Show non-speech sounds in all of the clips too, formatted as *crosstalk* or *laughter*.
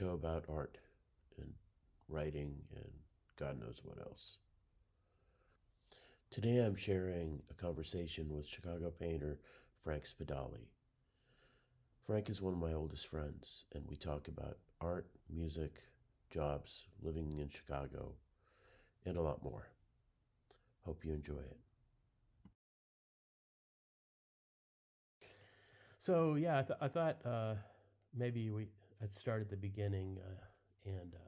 show about art and writing and God knows what else. Today I'm sharing a conversation with Chicago painter Frank Spadali. Frank is one of my oldest friends, and we talk about art, music, jobs, living in Chicago, and a lot more. Hope you enjoy it. So yeah, I, th- I thought uh, maybe we I'd start at the beginning uh, and uh,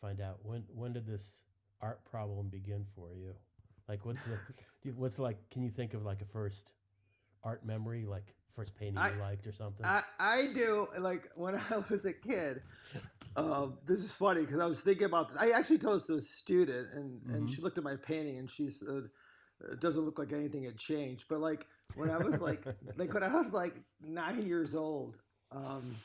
find out when when did this art problem begin for you? Like what's the *laughs* what's like? Can you think of like a first art memory, like first painting I- you liked or something? I, I do like when I was a kid. Um, this is funny because I was thinking about this. I actually told this to a student, and, and Mhm. she looked at my painting and she said, "It doesn't look like anything had changed." But like when I was like *laughs* like when I was like nine years old, um,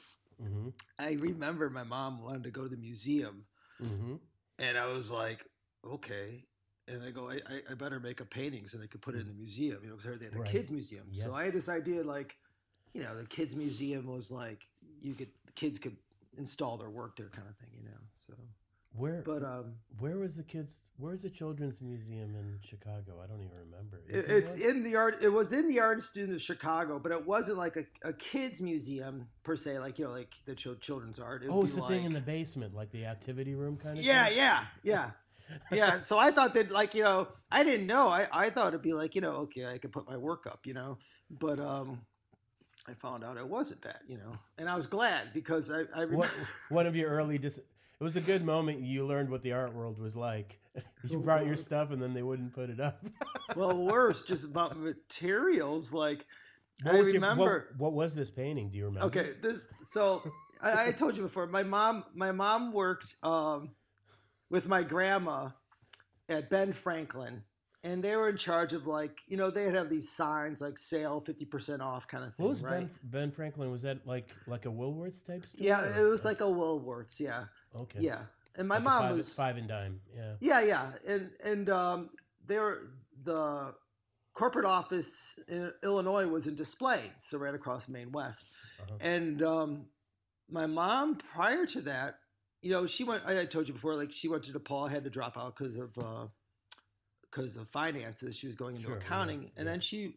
mm-hmm. I remember my mom wanted to go to the museum, Mm-hmm. and I was like, "Okay." And I go, I, I- better make a painting so they could put it in the museum, you know, because they had a Right. kids museum. So I had this idea, like, you know, the kids museum was like you could the kids could install their work there, kind of thing, you know. So, Where but um, where was the kids? Where's the children's museum in Chicago? I don't even remember. It, it's one? in the art. It was in the art institute of Chicago, but it wasn't like a, a kids museum per se, like you know, like the children's art. It oh, it's the thing in the basement, like the activity room kind of. Yeah, thing? yeah, yeah. yeah, so I thought that, like, you know, I didn't know. I, I thought it'd be like, you know, okay, I could put my work up, you know, but um, I found out it wasn't that, you know, and I was glad because I, I remember. What, one of your early dis- it was a good moment you learned what the art world was like *laughs* you brought your stuff and then they wouldn't put it up *laughs* well, worse, just about materials. Like, What I was your- remember. what, what was this painting do you remember Okay, this. So I, I told you before. My mom, my mom worked um, with my grandma at Ben Franklin, and they were in charge of like you know they'd have these signs like sale fifty percent off kind of thing. what was right? ben ben franklin was that like like a woolworths type store Yeah, it was like a Woolworths. Yeah, okay yeah. And my Like mom five, was five and dime yeah yeah, yeah, and and um, they were the corporate office in Illinois was in display so right across main West. Uh-huh. And um, my mom, prior to that, you know, she went. I, I told you before, like she went to DePaul, had to drop out because of because of finances. She was going into Sure, accounting, yeah, and yeah. then she,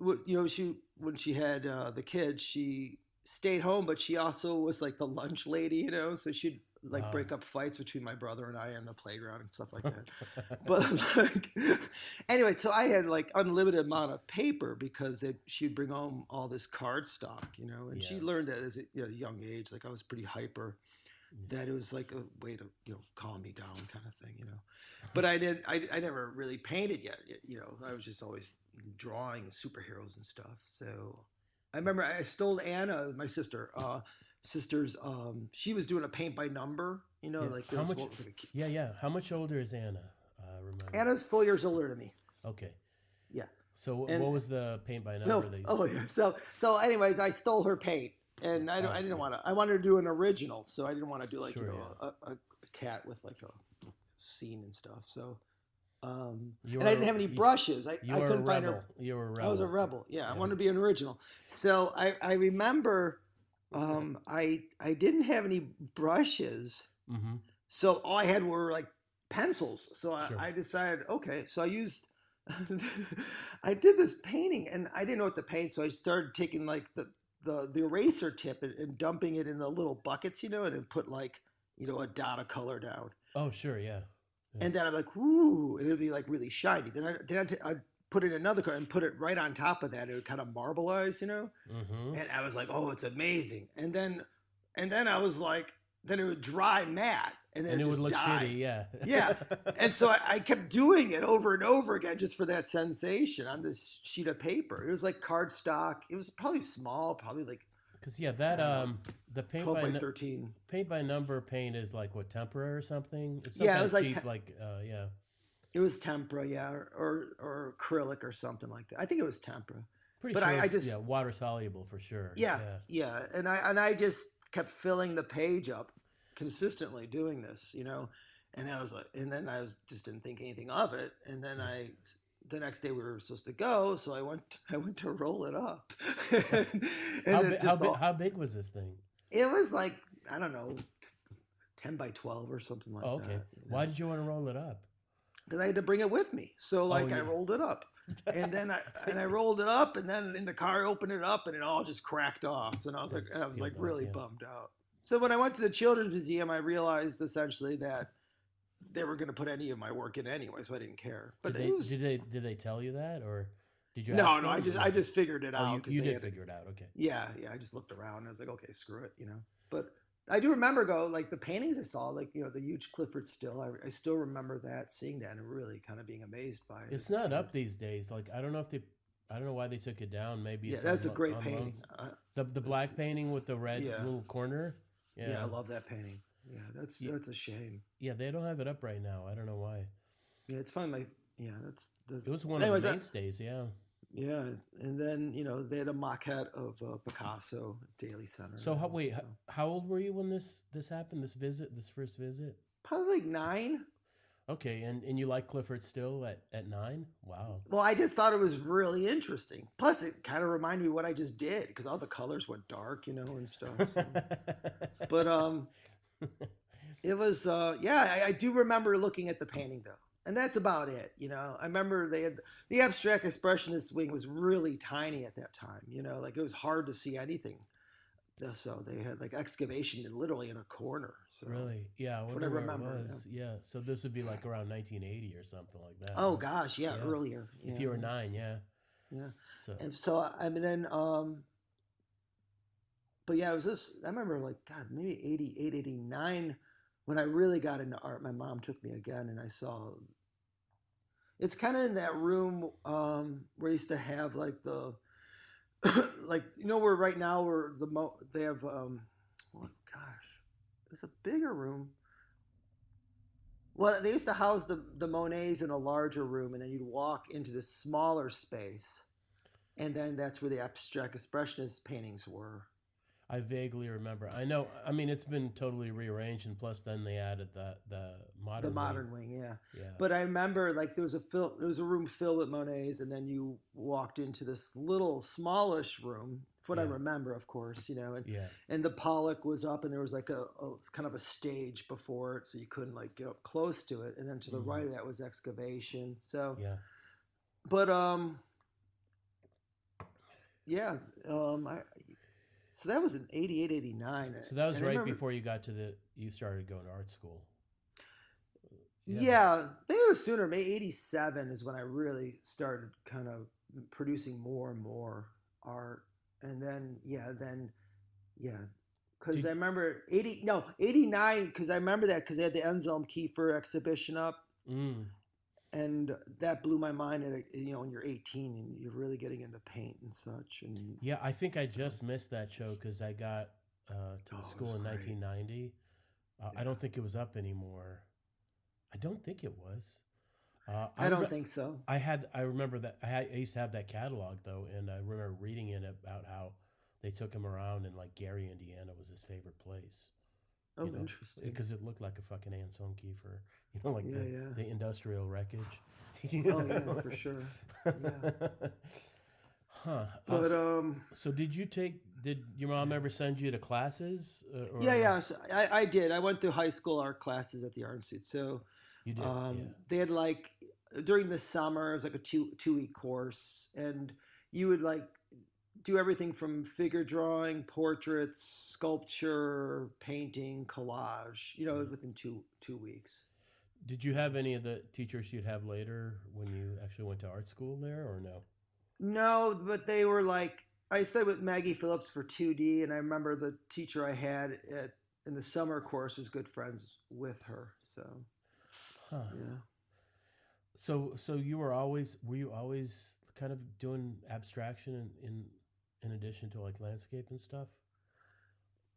you know, she when she had uh, the kids, she stayed home, but she also was like the lunch lady, you know, so she'd like Wow. break up fights between my brother and I on the playground and stuff like that. *laughs* but like, *laughs* anyway, so I had like unlimited amount of paper because it, she'd bring home all this card stock, you know, and she learned that as a you know, young age, like I was pretty hyper, that it was like a way to you know calm me down, kind of thing, you know. But I didn't, I, I never really painted yet, you know. I was just always drawing superheroes and stuff. So I remember I stole Anna, my sister, uh, sister's. Um, she was doing a paint by number, you know, Yeah. like How much- yeah yeah how much older is anna uh remember Anna's four years older than me. okay Yeah. so And- what was the paint by No. number that you- Oh yeah. So so anyways, I stole her paint, and I don't. I didn't want to. I wanted to do an original, so I didn't want to do like Sure, you know a, a, a cat with like a scene and stuff. So. Um, You and I didn't have any brushes. I, I couldn't find rebel her. you were a rebel I was a rebel. Yeah, I Yeah. wanted to be an original. So I, I remember um, I I didn't have any brushes, mm-hmm. so all I had were like pencils. So I, Sure. I decided, okay, so I used. *laughs* I did this painting, and I didn't know what to paint, so I started taking like the the, the eraser tip and, and dumping it in the little buckets, you know, and then put like you know a dot of color down. oh sure yeah And then I'm like, ooh, and it'd be like really shiny. Then I then I'd, t- I'd put it in another color and put it right on top of that. It would kind of marbleize, you know. mm-hmm. And I was like, oh, it's amazing. And then and then I was like, then it would dry matte, and then and it would look die. shitty yeah Yeah. *laughs* And so I, I kept doing it over and over again just for that sensation on this sheet of paper. It was like cardstock. It was probably small, probably like Because yeah, that um, the paint by, by thirteen. paint by number paint is like what tempera or something. It's Yeah, it was like cheap, te- like uh, yeah, It was tempera, yeah, or, or or acrylic or something like that. I think it was tempera. pretty But sure. I- I just- yeah, water soluble for sure. Yeah, yeah, and I and I just kept filling the page up consistently doing this, you know, and I was like, and then I was just didn't think anything of it, and then I the next day we were supposed to go, so I went. *laughs* I went to roll it up. *laughs* and how, it bi- how, just bi- all- how big was this thing? it was like I don't know, ten by twelve or something like Oh, okay. that. Why did you want to roll it up? Because I had to bring it with me. So oh, like I yeah. rolled it up, and then I *laughs* and I rolled it up, and then in the car I opened it up, and it all just cracked off. And I was like, I was like really yeah. bummed out. So when I went to the Children's Museum, I realized essentially that they were going to put any of my work in anyway, so I didn't care. But did they, was did they did they tell you that or did you? no, no. I just I just figured it oh, out. you, you they did had- figure it out. Okay. Yeah, yeah. I just looked around. I was like, okay, screw it, you know. But I do remember go like the paintings I saw, like you know the huge Clyfford Still. I, I still remember that, seeing that, and really kind of being amazed by it. It's not up these days. Like I don't know if they, I don't know why they took it down. Maybe Yeah, that's a great painting. Uh, The the black painting with the red yeah. little corner. Yeah. Yeah, I love that painting. Yeah, that's Yeah. that's a shame. Yeah, they don't have it up right now. I don't know why. Yeah, it's fun. My yeah, that's that's It was one Anyways, of the mainstays. Yeah. yeah. And then you know they had a maquette of uh, Picasso at Daley Center. So how wait? so- How old were you when this this happened? This visit, this first visit. probably like nine. Okay, and and you like Clyfford Still at at nine? Wow. Well, I just thought it was really interesting. Plus, it kind of reminded me what I just did because all the colors went dark, you know, and stuff. so. *laughs* but um, it was uh, yeah. I, I do remember looking at the painting though, and that's about it. You know, I remember they had the abstract expressionist wing was really tiny at that time. You know, like it was hard to see anything. Uh, So they had like excavation literally in a corner. So really? Yeah. I what I remember, it was. Yeah. So this would be like around 1980 or something like that. Oh right? gosh, yeah, Yeah. earlier. If you were nine, yeah. Yeah. So And so I mean then um but yeah, it was this I remember like God, maybe 88, 89 when I really got into art. My mom took me again and I saw it's kind of in that room um where I used to have like the *coughs* like you know where right now where the mo they have um oh gosh it's a bigger room. Well they used to house the the monets in a larger room and then you'd walk into this smaller space and then that's where the abstract expressionist paintings were I vaguely remember. I know. I mean, it's been totally rearranged, and plus, then they added the the modern. the wing. modern wing yeah Yeah. But I remember like there was a fill, there was a room filled with Monets, and then you walked into this little smallish room. What I remember, of course, you know, and yeah. and the Pollock was up, and there was like a, a kind of a stage before it, so you couldn't like get up close to it. And then to the Mhm. right of that was excavation. So, Yeah. but um, yeah, um, I. So that was in 88, 89. So that was and right remember- before you got to the. You started going to art school. Yeah, I think it was sooner. May '87 is when I really started kind of producing more and more art, and then yeah, then yeah, because I remember '80 no '89 because I remember that because they had the Anselm Kiefer exhibition up, Mm. And that blew my mind. At a- you know, when you're 18 and you're really getting into paint and such, and Yeah, I think I So- just missed that show because I got uh, to Oh, the school in great. 1990. Uh, I don't think it was up anymore. I don't think it was. Uh, I don't re- think so. I had. I remember that. I, had, I used to have that catalog though, and I remember reading in it about how they took him around and like Gary, Indiana, was his favorite place. Oh, you know, interesting. Because it looked like a fucking Anselm Kiefer, you know, like Yeah, the, yeah. the industrial wreckage. *laughs* Oh yeah, for sure. Yeah. *laughs* huh. Uh, But so, um, so did you take? Did your mom ever send you to classes? uh, Or, Yeah, yeah. So I, I did. I went through high school art classes at the Art Institute. So You did. um, yeah. they had like during the summer, it was like a two two week course, and you would like do everything from figure drawing, portraits, sculpture, painting, collage. You know, Mm-hmm. within two two weeks. Did you have any of the teachers you'd have later when you actually went to art school there, or no? No, but they were like I studied with Maggie Phillips for 2D, and I remember the teacher I had at in the summer course was good friends with her. So Huh. yeah. So, so you were always were you always kind of doing abstraction in in, in addition to like landscape and stuff?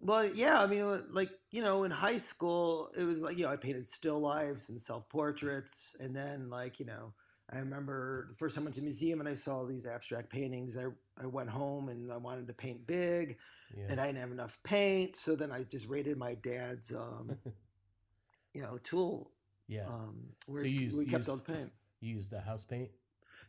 Well, yeah, I mean, like you know, in high school, it was like you know, I painted still lifes and self portraits, and then like you know, I remember the first time I went to the museum and I saw these abstract paintings. I I went home and I wanted to paint big, Yeah. and I didn't have enough paint, so then I just raided my dad's, um, *laughs* you know, tool, yeah. um, where So you used- we kept used- all the paint. you used the house paint.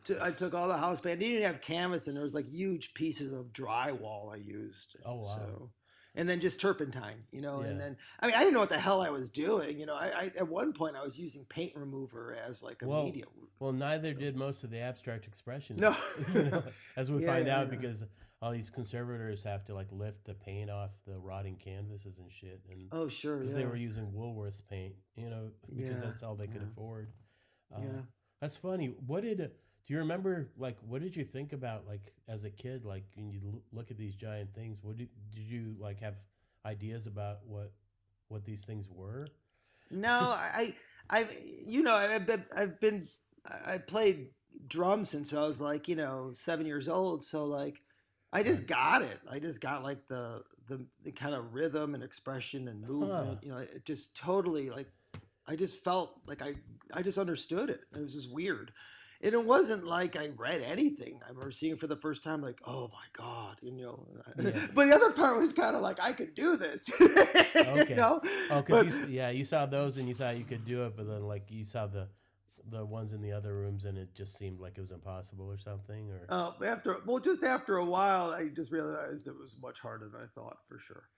To, I took all the house paint. I didn't even have canvas, and there was like huge pieces of drywall I used. Oh, wow. So, and then just turpentine, you know. Yeah. And then I mean, I didn't know what the hell I was doing. You know, I, I at one point I was using paint remover as like a Well, medium. Well, neither So- did most of the abstract expressionists. No. *laughs* you know, *laughs* as we Yeah, find out yeah. because all these conservators have to like lift the paint off the rotting canvases and shit, and Oh sure, because they were using Woolworths paint, you know, *laughs* because that's all they could afford. Uh, yeah. That's funny. What did do you remember? Like, what did you think about like as a kid? Like, when you l- look at these giant things, what did, did you like have ideas about what what these things were? No, I, I, you know, I've been, I've been, I played drums since I was like, you know, seven years old. So like, I just got it. I just got like the the, the kind of rhythm and expression and movement. Huh. You know, it just totally like, I just felt like I, I just understood it. It was just weird. And it wasn't like I read anything. I remember seeing it for the first time, like, oh my god, you know. *laughs* Yeah. But the other part was kind of like, I could do this. *laughs* Okay. You know? Oh, But- because yeah, you saw those and you thought you could do it, but then like you saw the the ones in the other rooms and it just seemed like it was impossible or something. Or Uh, after well, just after a while, I just realized it was much harder than I thought for sure.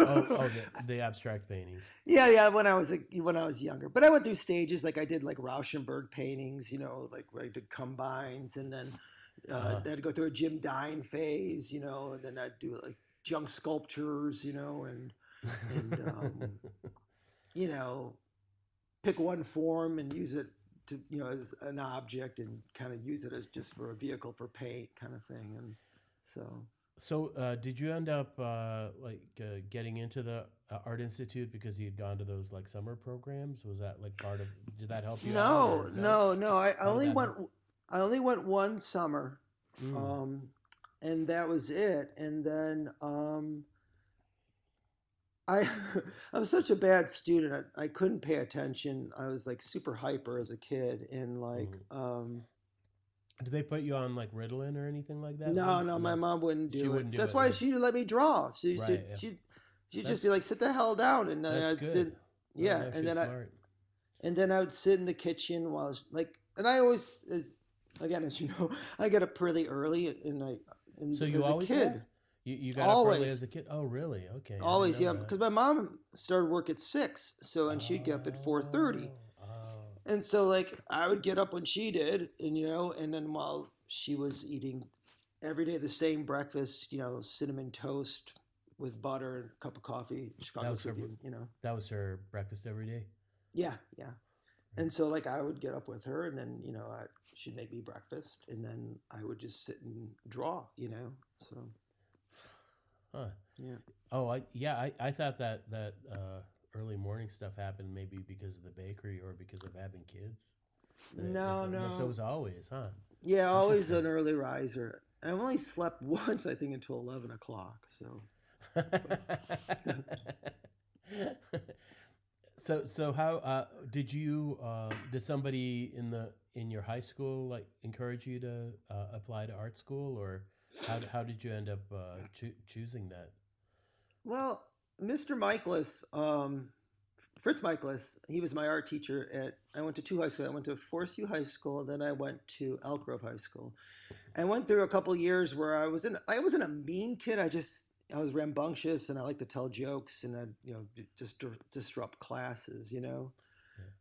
oh, oh the, *laughs* the abstract paintings. yeah, yeah. When I was a, when I was younger, but I went through stages like I did like Rauschenberg paintings, you know, like where I did combines, and then uh, Uh-huh. I'd go through a Jim Dine phase, you know, and then I'd do like junk sculptures, you know, and And, um, *laughs* you know, pick one form and use it to you know as an object and kind of use it as just for a vehicle for paint kind of thing, and so. So, uh, did you end up uh, like uh, getting into the uh, art institute because you had gone to those like summer programs? Was that like part of? Did that help you? No, or no, no. I, I only went. I only went one summer, Mm. um, and that was it. And then um, I, *laughs* I was such a bad student. I, I couldn't pay attention. I was like super hyper as a kid, and like, Mm. um, Did they put you on like Ritalin or anything like that? no, no, my mom wouldn't do She it. wouldn't do That's it, why she let me draw. She Right, she'd, yeah. she'd, she'd just be like, "Sit the hell down," and then I'd good. sit. Yeah, and then I, and then I would sit in the kitchen while was, like, and I always, as again, as you know, *laughs* I get up really early, and I, and So as you a always kid, have? You, you got up early Always. as a kid? Oh, really? Okay. Always, yeah, because my mom started work at six, so and she'd get up at four thirty, Oh, oh. and so like I would get up when she did, and you know, and then while she was eating every day the same breakfast, you know, cinnamon toast with butter and a cup of coffee, Chicago was her you know, That was her breakfast every day. yeah, yeah. And so like I would get up with her, and then you know I, she'd make me breakfast, and then I would just sit and draw, you know. So Huh. yeah, Oh, I yeah, I, I thought that that uh, early morning stuff happened maybe because of the bakery or because of having kids. No, No, So it was always, huh? yeah, *laughs* always an early riser. I only slept *laughs* once, I think, until eleven o'clock. So *laughs* so so how uh, did you uh, did somebody in the in your high school like encourage you to uh, apply to art school or how, how did you end up uh, choo- choosing that? Well, Mr. Michaelis, um, Fritz Michaelis, he was my art teacher at. I went to two high schools. I went to Forest View High School, then I went to Elk Grove High School. I went through a couple years where I was in. I wasn't a mean kid. I just I was rambunctious and I like to tell jokes and I you know just disrupt classes. You know,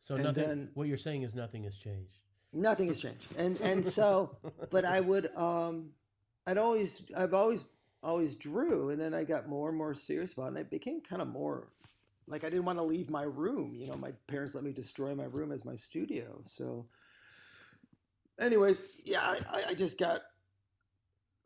So And nothing. then- what you're saying is nothing has changed. nothing has changed. And and so, but I would um, I'd always I've always always drew, and then I got more and more serious about it. And I became kind of more like I didn't want to leave my room. You know, my parents let me destroy my room as my studio. So, anyways, yeah, I, I- just got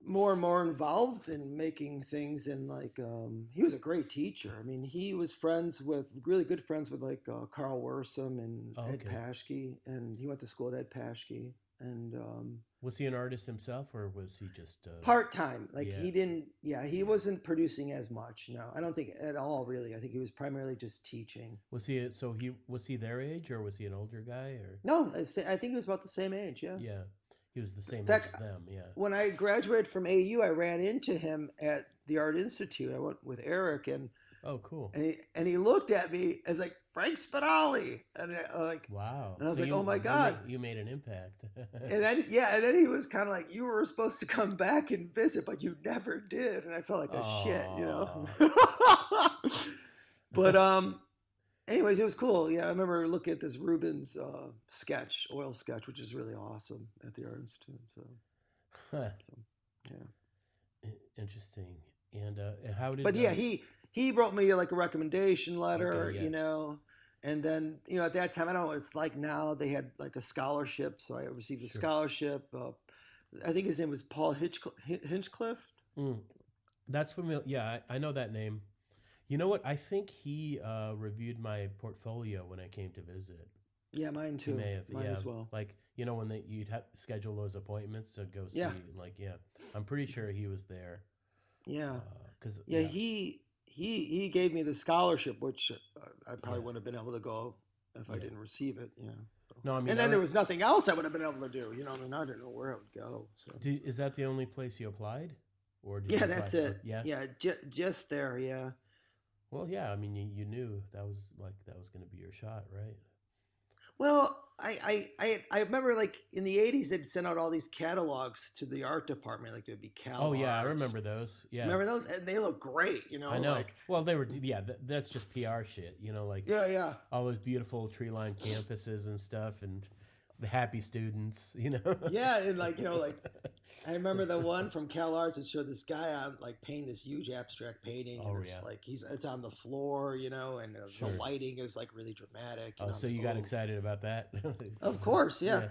more and more involved in making things and like um, he was a great teacher i mean he was friends with really good friends with like uh, Karl Wirsum and Oh, ed paschke and he went to school at ed paschke and um, Was he an artist himself, or was he just uh, part-time like Yeah. he didn't yeah he wasn't producing as much no i don't think at all really i think he was primarily just teaching Was he so he was he their age, or was he an older guy, or no I think he was about the same age yeah yeah, he was the same age as them. Yeah. when I graduated from AU, I ran into him at the Art Institute. I went with Eric, and Oh, cool. and he and he looked at me as like Frank Spadali, and I, like, Wow. And I was like, you- "Oh my you God." ma- You made an impact. *laughs* and then yeah, and then he was kind of like, you were supposed to come back and visit, but you never did, and I felt like a shit, you know. *laughs* but um, anyways, it was cool. Yeah, I remember looking at this Rubens uh, sketch, oil sketch, which is really awesome at the Art Institute. So Huh. So, yeah. Interesting. And uh, how did? but yeah, uh, he he wrote me like a recommendation letter, Okay, yeah. you know, and then you know at that time I don't know what it's like now. They had like a scholarship, so I received a Sure. scholarship. Uh, I think his name was Paul Hitchcl- Hin- Hinchcliffe. Mm. That's familiar. Yeah, I, I know that name. You know what? I think he uh, reviewed my portfolio when I came to visit. Yeah, mine He too. may have, mine yeah, as well. Like you know when they, you'd have schedule those appointments to go see. Yeah. Like yeah, I'm pretty sure he was there. Yeah, Because yeah. He he he gave me the scholarship, which uh, I probably Yeah. wouldn't have been able to go if I didn't receive it. Yeah. So. No, I mean, and I then there was nothing else I would have been able to do. You know, I mean, I didn't know where I would go. So. Do, is that the only place you applied, or Yeah, you that's it. Yeah. Yeah, ju- just there. Yeah. Well, yeah. I mean, you, you knew that was like that was going to be your shot, right? Well, I, I I I remember like in the '80s they'd send out all these catalogs to the art department, like there'd be Cal. oh yeah, I remember those. Yeah, Remember those? And they look great. You know. I know. Like, well, they were. Yeah, th- that's just PR shit. You know, like yeah, yeah. all those beautiful tree-lined campuses and stuff, and the happy students. *laughs* You know. Yeah, and like you know, like *laughs* I remember the one from Cal Arts that showed this guy on like painting this huge abstract painting, Oh, and it's yeah. like he's it's on the floor, you know, and uh, Sure. the lighting is like really dramatic. Oh, and I'm so you got "Oh." excited about that? *laughs* Of course, yeah.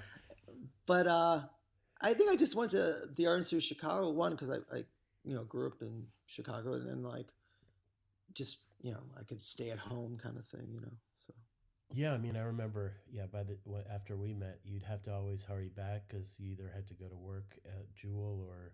But uh, I think I just went to the Art Institute of Chicago one because I, I, you know, grew up in Chicago, and then like, just you know, I could stay at home kind of thing, you know. So Yeah, I mean, I remember. Yeah, by the after we met, you'd have to always hurry back because you either had to go to work at Jewel or,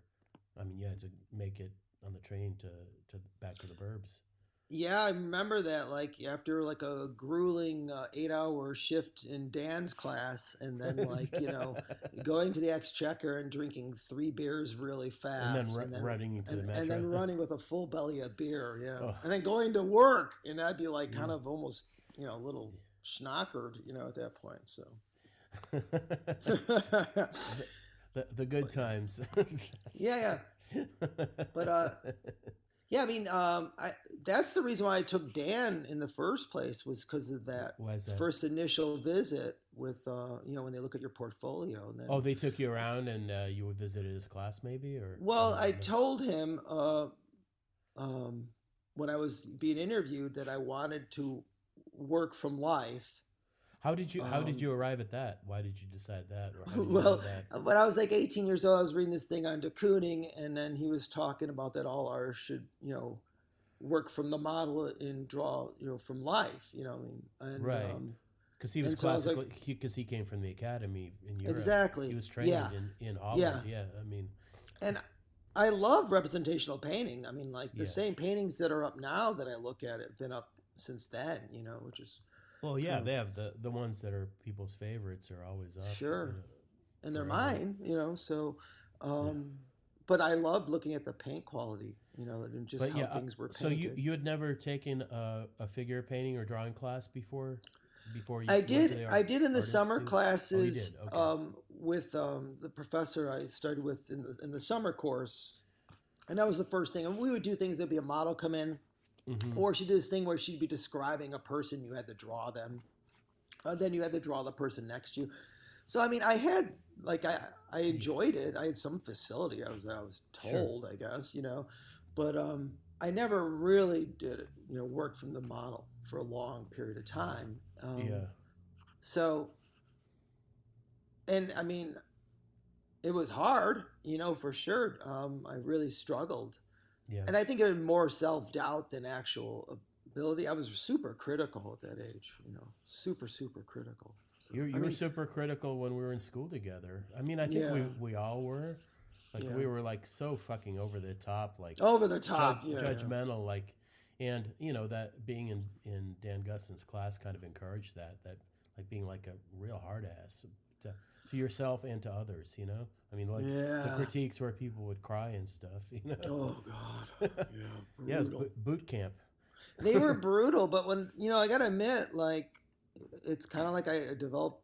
I mean, you had to make it on the train to to back to the Burbs. yeah, I remember that. Like after like a grueling uh, eight-hour shift in Dan's class, and then like you know, *laughs* going to the Exchequer and drinking three beers really fast, and then, ru- running into and, the metro. and then *laughs* running with a full belly of beer, yeah, Oh. and then going to work, and I'd be like kind Mm. of almost, you know, a little schnockered, you know, at that point. So, *laughs* the the good times. yeah, yeah, But, uh, yeah. I mean, um, I that's the reason why I took Dan in the first place was because of that that? first initial visit with, uh, you know, when they look at your portfolio, and then. oh, they took you around and uh, you would visit his class, maybe, or Well, or I told him uh, um, when I was being interviewed that I wanted to work from life. How did you How did um, you arrive at that? Why did you decide that? Or how did you well, that? when I was like 18 years old, I was reading this thing on de Kooning, and then he was talking about that all artists should, you know, work from the model and draw, you know, from life. You know, what I mean, and, Right. Um, Because he was and so I was like- because he came from the academy in Europe. exactly. He was trained yeah, in in Holland. Yeah. I mean, and I love representational painting. I mean, like the Yeah. same paintings that are up now that I look at have been up since then. You know, which is well, yeah, they have the the ones that are people's favorites are always up. you Sure. know. and they're Forever. mine, you know. So, um, but I loved looking at the paint quality, you know, and just But how yeah, uh, things were painted. So you you had never taken a, a figure painting or drawing class before? Before you I did. I did in the summer institute? classes did, okay. um, with um, the professor I started with in the in the summer course, and that was the first thing. And we would do things. There'd be a model come in, Mhm. or she did this thing where she'd be describing a person. You had to draw them. Uh, then you had to draw the person next to you. So I mean, I had like I I enjoyed it. I had some facility. I was I was Sure. told, I guess you know, but um, I never really did it. You know, work from the model for a long period of time. Um, yeah. So, and I mean, it was hard, you know, for sure. Um, I really struggled. Yeah. And I think it had more self doubt than actual ability. I was super critical at that age, you know, super, super critical. So, You, you I were mean, super critical when we were in school together. I mean, I think we, Yeah. we all were. Like Yeah. we were like so fucking over the top, like over the top. yeah, yeah. judgmental, like, and you know that being in in Dan Gustin's class kind of encouraged that that like being like a real hard ass to to yourself and to others. You know, I mean, like the critiques where people would cry and stuff. *laughs* You know, Oh God. Yeah. *laughs* yeah, it brutal. bo- boot camp. they were *laughs* brutal, but when you know, I gotta admit, like, it's kind of like I developed.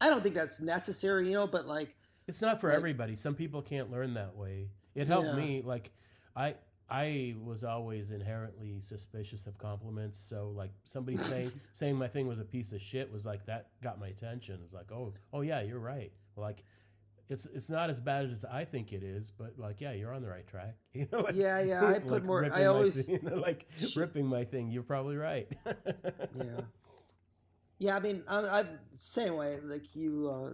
I don't think that's necessary, you know, but like, It's not for Like- everybody. Some people can't learn that way. It helped Yeah. me. Like I I was always inherently suspicious of compliments. So like somebody *laughs* saying saying my thing was a piece of shit was like that got my attention. It was like, oh oh yeah, you're right. Like it's it's not as bad as I think it is, but like yeah, you're on the right track. *laughs* You know, like, yeah, yeah, I put like more. I always, thing- *laughs* like ripping my thing. You're probably right. yeah, yeah. I mean, I, I'm same way. Like you, uh,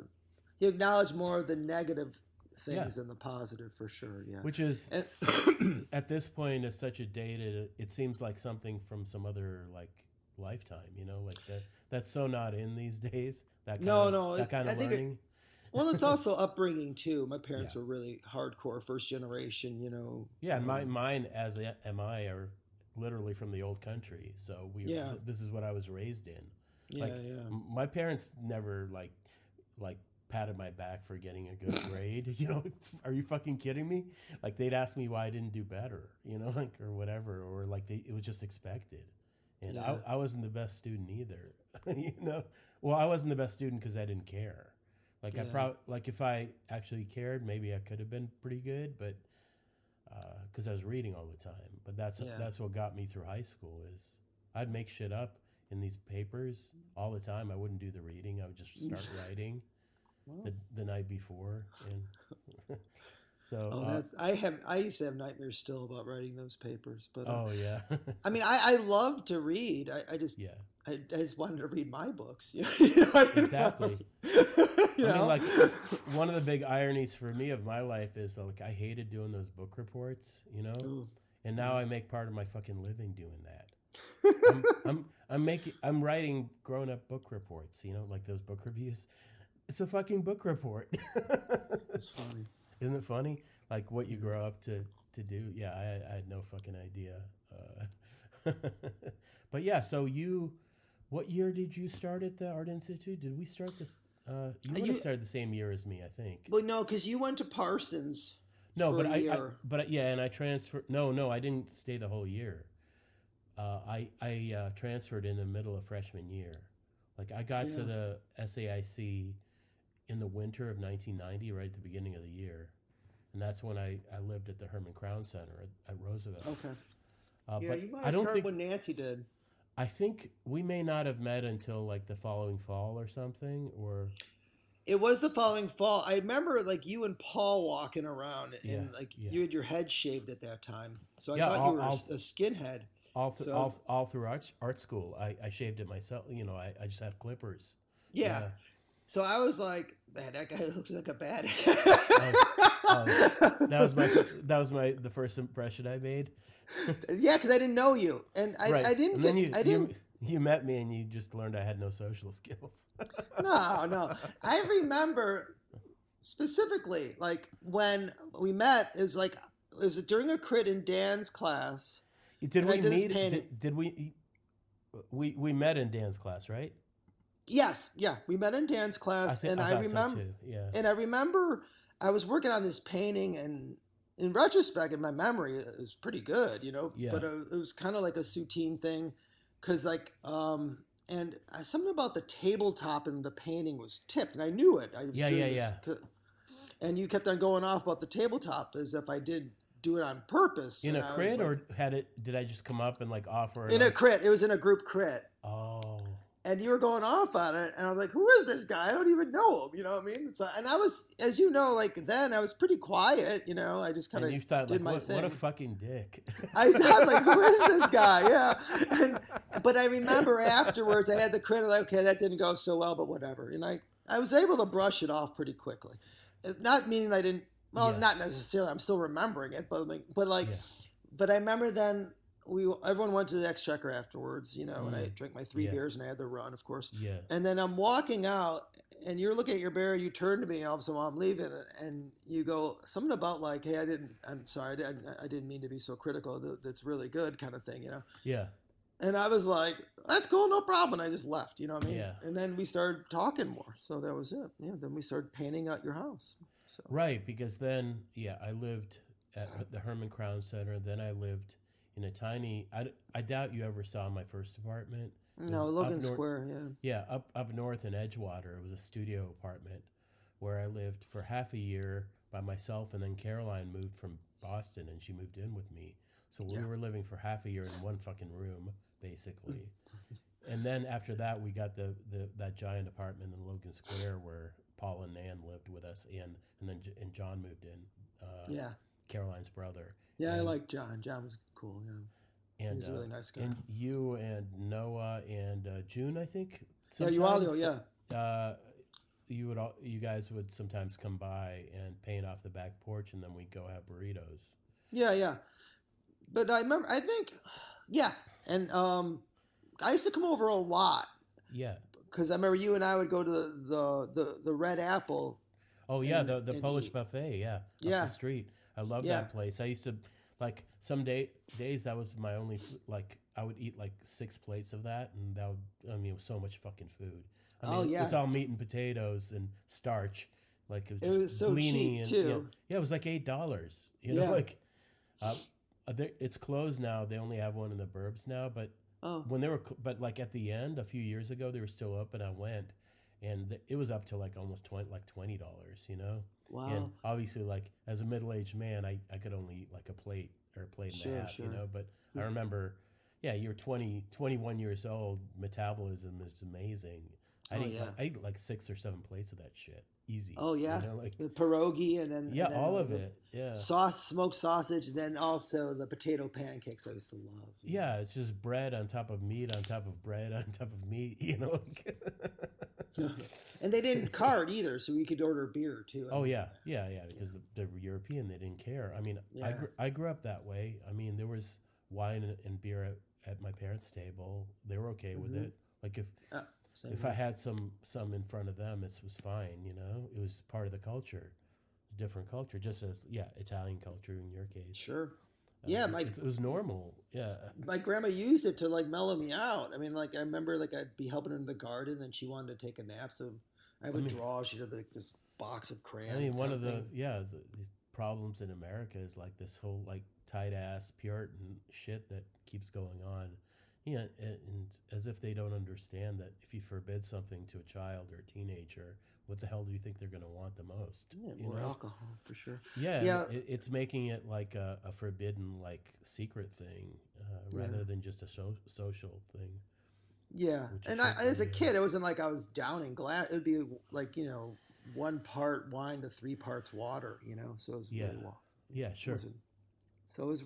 you acknowledge more of the negative things than the positive, for sure. Yeah. Which is And, *coughs* at this point is such a dated it seems like something from some other like lifetime you know like that that's so not in these *laughs* days that kind No, of, no, that it- kind I of think it- well, it's *laughs* also upbringing too. My parents Yeah. were really hardcore, first generation. You know. yeah and my, um, mine as a, am i are literally from the old country so we Yeah. this is what i was raised in Yeah, like, yeah. My parents never like like patted my back for getting a good grade *laughs* you know? Are you fucking kidding me? Like they'd ask me why i didn't do better you know *laughs* like or whatever or like they, it was just expected. And Yeah. I, I wasn't the best student either *laughs* you know? Well i wasn't the best student because i didn't care. Like i probably like if i actually cared maybe i could have been pretty good but uh, because i was reading all the time. But that's Yeah. that's what got me through high school is i'd make shit up in these papers all the time. I wouldn't do the reading. I would just start writing The, the night before and *laughs* so oh, uh, that's I have. I used to have nightmares still about writing those papers, but uh, oh yeah I mean, *laughs* I, I love to read. I, I just yeah I, I just wanted to read my books. *laughs* You know, I Exactly. you I know? mean, like one of the big ironies for me of my life is like I hated doing those book reports, you know, Ooh. and now I make part of my fucking living doing that. I'm, I'm I'm making I'm writing grown up book reports, you know, like those book reviews. It's a fucking book report. *laughs* That's funny. Isn't it funny? Like what you grow up to to do. Yeah, I, I had no fucking idea. Uh, *laughs* but yeah, so you, what year did you start at the Art Institute? Did we start this? Uh, you would you- have started the same year as me, I think. Well, no, because you went to Parsons. No, but I, I, but yeah, and I transferred. No, no, I didn't stay the whole year. Uh, I I uh, transferred in the middle of freshman year. Like I got to the SAIC in the winter of 1990, right at the beginning of the year, and that's when I, I lived at the Herman Crown Center at, at Roosevelt. Okay. Uh, yeah, but you might I don't started think when Nancy did. I think we may not have met until like the following fall or something, or It was the following fall. I remember like you and Paul walking around, and Yeah, like yeah. you had your head shaved at that time. So I Yeah, thought I'll- you were a I'll- s- a skinhead. all th- So all, was- all through art, art school. I, I shaved it myself. You know, I, I just had clippers. Yeah. So I was like, man, that guy *laughs* looks like a bad. oh, *laughs* oh that was my that was my the first impression I made. *laughs* yeah, because I didn't know you, and I, right. I didn't get. you, I didn't. You, you met me and you just learned I had no social skills. no, no. I remember specifically, like when we met, is like it was during a crit in Dan's class. Did we did meet? Did, did we? We we met in Dan's class, right? Yes, yeah, we met in Dan's class, thi- and I, so, remember, too, yeah. and I remember I was working on this painting, and in retrospect, in my memory, it was pretty good, you know. Yeah. But it, it was kind of like a soutine thing, because like, um, and uh, something about the tabletop and the painting was tipped, and I knew it. I was Yeah, doing yeah, this co- And you kept on going off about the tabletop as if I did do it on purpose. in and a I crit, like- or had it? Did I just come up and like offer? in a crit? It was in a group crit. Oh, and you were going off on it, and I was like, "Who is this guy? I don't even know him." You know what I mean? Like, and I was, as you know, like then I was pretty quiet. You know, I just kind of thought did like, my what, thing. what a fucking dick. *laughs* I thought, like, who is this guy? Yeah, and, but I remember afterwards, I had the credit. Like, okay, that didn't go so well, but whatever. And I, I was able to brush it off pretty quickly. Not meaning I didn't. Well, Yeah. not necessarily. I'm still remembering it, but like, but like, Yeah. but I remember then. We everyone went to the exchequer afterwards, you know, and I Mm. drank my three Yeah. beers and I had the run, of course. yeah. And then I'm walking out, and you're looking at your bear, and you turn to me, and all of a sudden I'm leaving, and you go something about like, "Hey, I didn't. I'm sorry, I didn't, I didn't mean to be so critical. That's really good, kind of thing, you know." Yeah. And I was like, "That's cool, no problem." And I just left, you know what I mean? Yeah. And then we started talking more, so that was it. Yeah. Then we started painting out your house. So Right, because then yeah, I lived at the Herman Crown Center. Then I lived in a tiny. I, I doubt you ever saw my first apartment. No, Logan north- Square. Yeah. Yeah, up up north in Edgewater, it was a studio apartment where I lived for half a year by myself, and then Caroline moved from Boston, and she moved in with me. So we Yeah. were living for half a year in one fucking room, basically. *laughs* and then after that, we got the, the that giant apartment in Logan Square where Paul and Nan lived with us, and and then J- and John moved in. Uh, Yeah. Caroline's brother. Yeah, I like John. John was cool. Yeah. And He's a uh, really nice guy. and you and Noah and uh, June, I think. Yeah, Ualio, sometimes, yeah. uh, you would all, you guys would sometimes come by and paint off the back porch, and then we'd go have burritos. Yeah, yeah. But I remember, I think, yeah. And um, I used to come over a lot Yeah. because I remember you and I would go to the the, the, the Red Apple. Oh yeah, And- the the and Polish eat. buffet. Yeah. Yeah. the street. I love Yeah. that place. I used to like some day days that was my only like I would eat like six plates of that, and that would I mean it was so much fucking food. I Oh, mean, yeah. It's all meat and potatoes and starch. Like it was, It was so cheap, and, too. Yeah, yeah, it was like eight dollars. You know, Yeah. like uh, it's closed now. They only have one in the burbs now, but Oh, when they were but like at the end a few years ago they were still open i went and it was up to like almost 20 like $20 you know wow. and obviously like as a middle-aged man i, I could only eat like a plate or a plate and Sure, a half sure. you know but i remember yeah you're 20 21 years old metabolism is amazing i Oh, ate, yeah. I ate like six or seven plates of that shit easy Oh, yeah? you know, like the pierogi and then yeah and then all of it yeah Sauce, smoked sausage, and then also the potato pancakes I used to love. yeah it's just bread on top of meat on top of bread on top of meat *laughs* you know *laughs* *laughs* and they didn't card either, so we could order beer too. Oh yeah, yeah, yeah. Because the, the European, they didn't care. I mean, I Yeah. grew, I grew up that way. I mean, there was wine and, and beer at, at my parents' table. They were okay with Mhm. it. Like if Same if here. I had some some in front of them, it was fine. You know, it was part of the culture, different culture. Just as yeah, Italian culture in your case. sure. Uh, Yeah, it- my- it, was normal. Yeah, my grandma used it to like mellow me out. I mean, like I remember like I'd be helping her in the garden, and she wanted to take a nap, so I would mean- draw. She'd have like this box of crayons. I mean, one of the yeah the, the problems in America is like this whole like tight ass Puritan shit that keeps going on. Yeah, and, and as if they don't understand that if you forbid something to a child or a teenager, what the hell do you think they're going to want the most? yeah, you more know? alcohol for sure. Yeah, Yeah. It, it's making it like a, a forbidden like secret thing uh, rather Yeah. than just a so- social thing. Yeah, and I, as a kid, it wasn't like I was downing glass. It would be like you know, one part wine to three parts water. You know, so it was Yeah, really well. Yeah, sure. wasn't- So it was,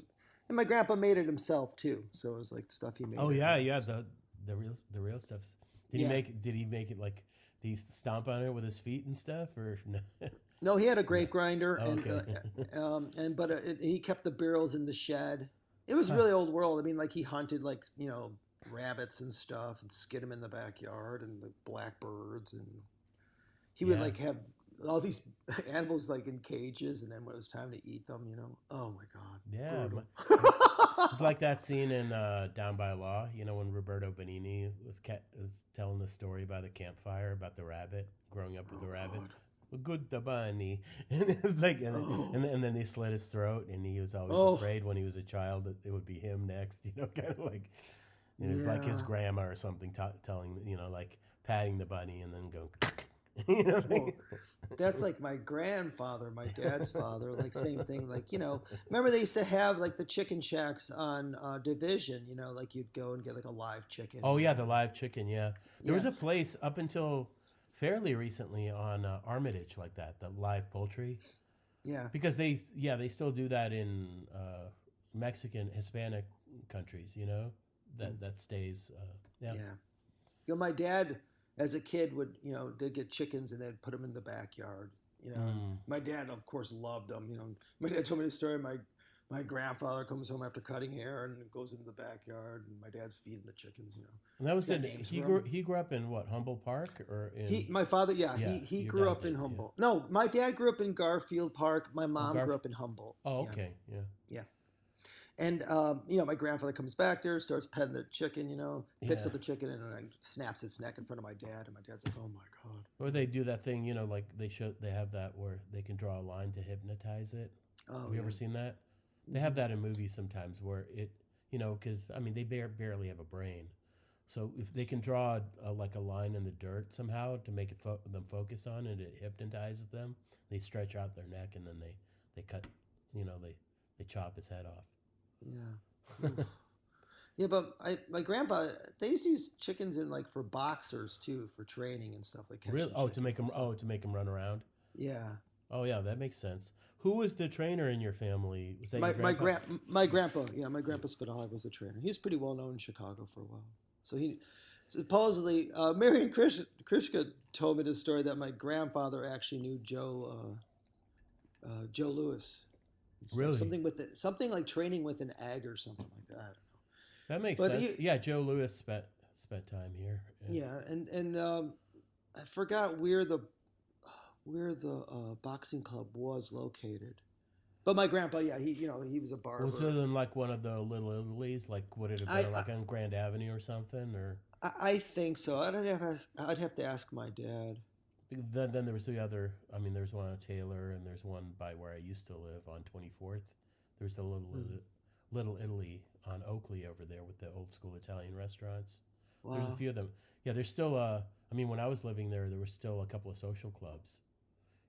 and my grandpa made it himself too. So it was like stuff he made. Oh yeah, yeah. The the real the real stuff. Did Yeah. he make? Did he make it like? Did he stomp on it with his feet and stuff, or *laughs* no? No, he had a grape grinder, Oh, and okay. *laughs* uh, um, and but uh, it, he kept the barrels in the shed. It was really old world. I mean, like he hunted like you know rabbits and stuff, and skid them in the backyard, and the blackbirds, and he would Yeah. like have all these *laughs* animals like in cages, and then when it was time to eat them, you know, oh my god, Yeah, brutal. It's like that *laughs* scene in uh, Down by Law, you know, when Roberto Benigni was ca- was telling the story by the campfire about the rabbit growing up with Oh, the rabbit. Good the bunny, *laughs* and it was like, and, Oh. and, and then they slit his throat, and he was always Oh. afraid when he was a child that it would be him next, *laughs* you know, kind of like it was like his grandma or something t- telling, you know, like patting the bunny and then going, *laughs* you know, Well, That's *laughs* like my grandfather, my dad's father, like same thing. Like you know, remember they used to have like the chicken shacks on uh, Division. You know, like you'd go and get like a live chicken. Oh yeah, the live chicken. Yeah, there was a place up until fairly recently on uh, Armitage like that, the live poultry, yeah, because they yeah they still do that in uh, Mexican Hispanic countries. You know that that stays. Uh, yeah. yeah. You know, my dad, as a kid, would you know they'd get chickens and they'd put them in the backyard. You know, Mm. my dad, of course, loved them. You know, my dad told me the story. My my grandfather comes home after cutting hair and goes into the backyard, and my dad's feeding the chickens. You know, And that was names he grew he grew up in what Humboldt Park or in he, my father, yeah, Yeah, he, he grew up in did, yeah. Humboldt. No, my dad grew up in Garfield Park. My mom Garf- grew up in Humboldt. oh okay Yeah. okay yeah And um, you know, my grandfather comes back there, starts petting the chicken. You know, picks Yeah. up the chicken and then snaps its neck in front of my dad. And my dad's like, "Oh my god!" or they do that thing you know like they show they have that where they can draw a line to hypnotize it. Oh have you yeah. ever seen that? They have that in movies sometimes where it you know, because I mean they bar- barely have a brain. So if they can draw a, like a line in the dirt somehow to make it fo- them focus on it, it hypnotizes them. They stretch out their neck and then they they cut, you know, they they chop his head off. *laughs* Yeah. yeah, but I my grandpa they used to use chickens in like for boxers too for training and stuff like catching really? Oh, to make them oh to make them run around. yeah. Oh yeah, that makes sense. Who was the trainer in your family? Was that My my grandpa? grand my grandpa yeah my grandpa Spadali was a trainer. He was pretty well known in Chicago for a while. So he supposedly uh, *laughs* Marion Krish, Krishka told me the story that my grandfather actually knew Joe uh, uh, Joe Louis. Really? Something with it, something like training with an egg or something like that. I don't know. That makes But sense. he- yeah, Joe Louis spent spent time here. Yeah, and and um, I forgot where the where the uh, boxing club was located. But my grandpa, yeah, he you know he was a barber. Was it in like one of the little Italy's? Like would it have I- been like on Grand Avenue or something? Or I, I think so. I'd have to ask, I'd have to ask my dad. Then then there was the other. I mean, there's one on Taylor, and there's one by where I used to live on 24th. There's a little Hmm. little Italy on Oakley over there with the old school Italian restaurants. There's a few of them. Yeah, there's still. Uh, I mean, when I was living there, there was still a couple of social clubs.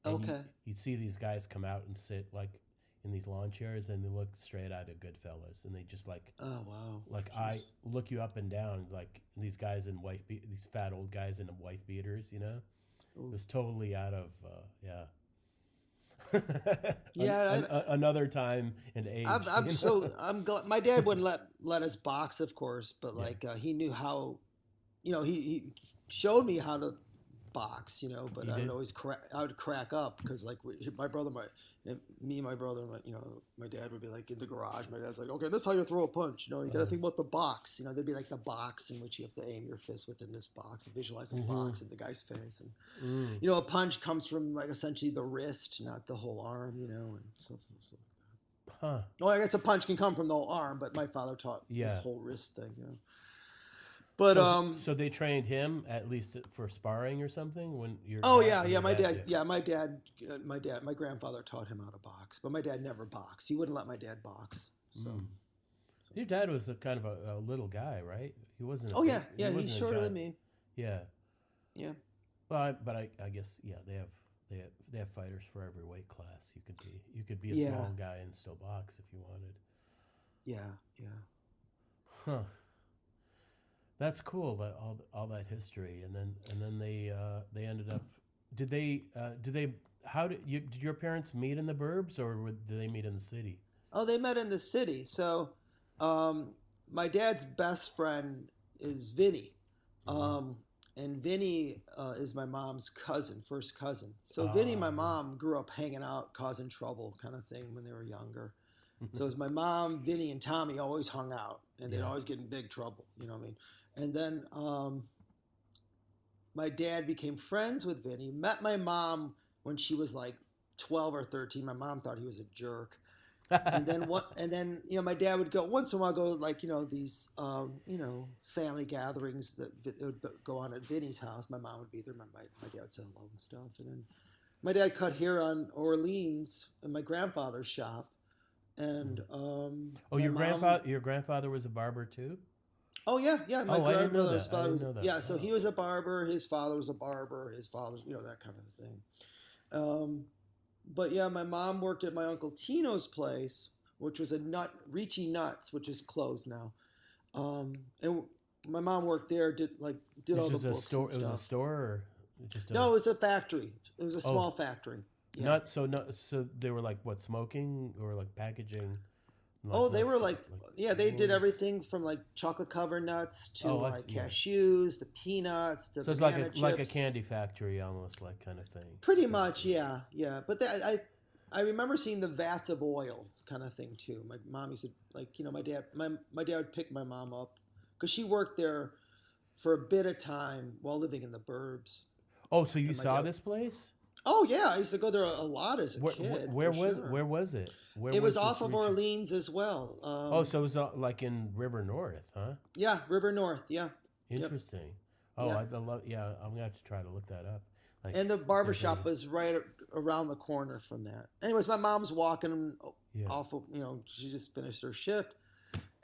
And Okay. you'd see these guys come out and sit like in these lawn chairs, and they look straight out of Goodfellas, and they just like Oh wow. like I look you up and down, like these guys in wife, be- these fat old guys in wife beaters, you know. It Ooh. was totally out of, uh, yeah. *laughs* Yeah, An- I- another time and age. I'm, I'm so *laughs* I'm glad my dad wouldn't let let us box, of course, but Yeah. like uh, he knew how, you know, he, he showed me how to box, you know, but He I would always crack, I would crack up because like we, my brother, my and me, and my brother, my, you know, my dad would be like in the garage. My dad's like, okay, that's how you throw a punch. You know, you got to think about the box. You know, there'd be like the box in which you have to aim your fist within this box, and visualize a Mhm. box in the guy's face, and Mm. you know, a punch comes from like essentially the wrist, not the whole arm. You know, and stuff. stuff. Huh. Well, I guess a punch can come from the whole arm, but my father taught Yeah. this whole wrist thing, you know. But so, um, so they trained him at least for sparring or something when you're. oh yeah, yeah, my dad, yeah, my dad, uh, my dad, my grandfather taught him how to box, but my dad never boxed. He wouldn't let my dad box. So, Mm. Your dad was a kind of a, a little guy, right? He wasn't. oh big- yeah, yeah, wasn't he's shorter than me. Yeah. Yeah. Well, I, but I, I guess yeah, they have they have they have fighters for every weight class. You could be you could be a Yeah. small guy and still box if you wanted. Yeah, yeah. Huh. That's cool. That all all that history, and then and then they uh, they ended up. Did they? Uh, did they? How did you? Did your parents meet in the burbs, or would- did they meet in the city? Oh, they met in the city. So, um, my dad's best friend is Vinny. Mm-hmm. Um, and Vinny uh, is my mom's cousin, first cousin. So Vinny and Ah. my mom grew up hanging out, causing trouble, kind of thing, when they were younger. *laughs* so it was my mom, Vinny, and Tommy always hung out, and they'd Yeah. always get in big trouble. You know what I mean? And then um, my dad became friends with Vinny. Met my mom when she was like twelve or thirteen. My mom thought he was a jerk and then *laughs* what and then you know my dad would go once in a while go like you know these um, you know family gatherings that, that would go on at Vinny's house. My mom would be there. My my, my dad would say hello and stuff. And then my dad cut hair on Orleans in my grandfather's shop. And um, oh, your grandfather your grandfather was a barber too. Oh yeah, yeah. My Oh, I didn't grandmother's that. Father was yeah. So he Oh. was a barber. His father was a barber. His father, you know, that kind of thing. Um, but yeah, my mom worked at my uncle Tino's place, which was a nut Ricci Nuts, which is closed now. Um, and my mom worked there. Did like did all the books store. and It was a store, or just a, no, it was a factory. It was a Oh. small factory. Yeah. Not so not so they were like what smoking or like packaging. Oh, they were like, yeah, they did everything from like chocolate covered nuts to Oh, like yeah. cashews, the peanuts, the So it's like a like a candy factory almost like kind of thing. Pretty much, yeah, yeah. But that, I, I remember seeing the vats of oil kind of thing too. My mom used to like, you know, my dad, my my dad would pick my mom up because she worked there for a bit of time while living in the burbs. Oh, so you saw dad- this place? Oh yeah, I used to go there a lot as a Where, kid. where was sure. where was it? Where it was this off of region? Orleans as well. Um, Oh, so it was uh, like in River North, huh? yeah, River North, yeah. Yep. Interesting. Oh, Yeah. I I love. Yeah, I'm gonna have to try to look that up. Like, And the barber there's shop was right around the corner from that. Anyways, my mom's walking Yeah. off of, you know, she just finished her shift.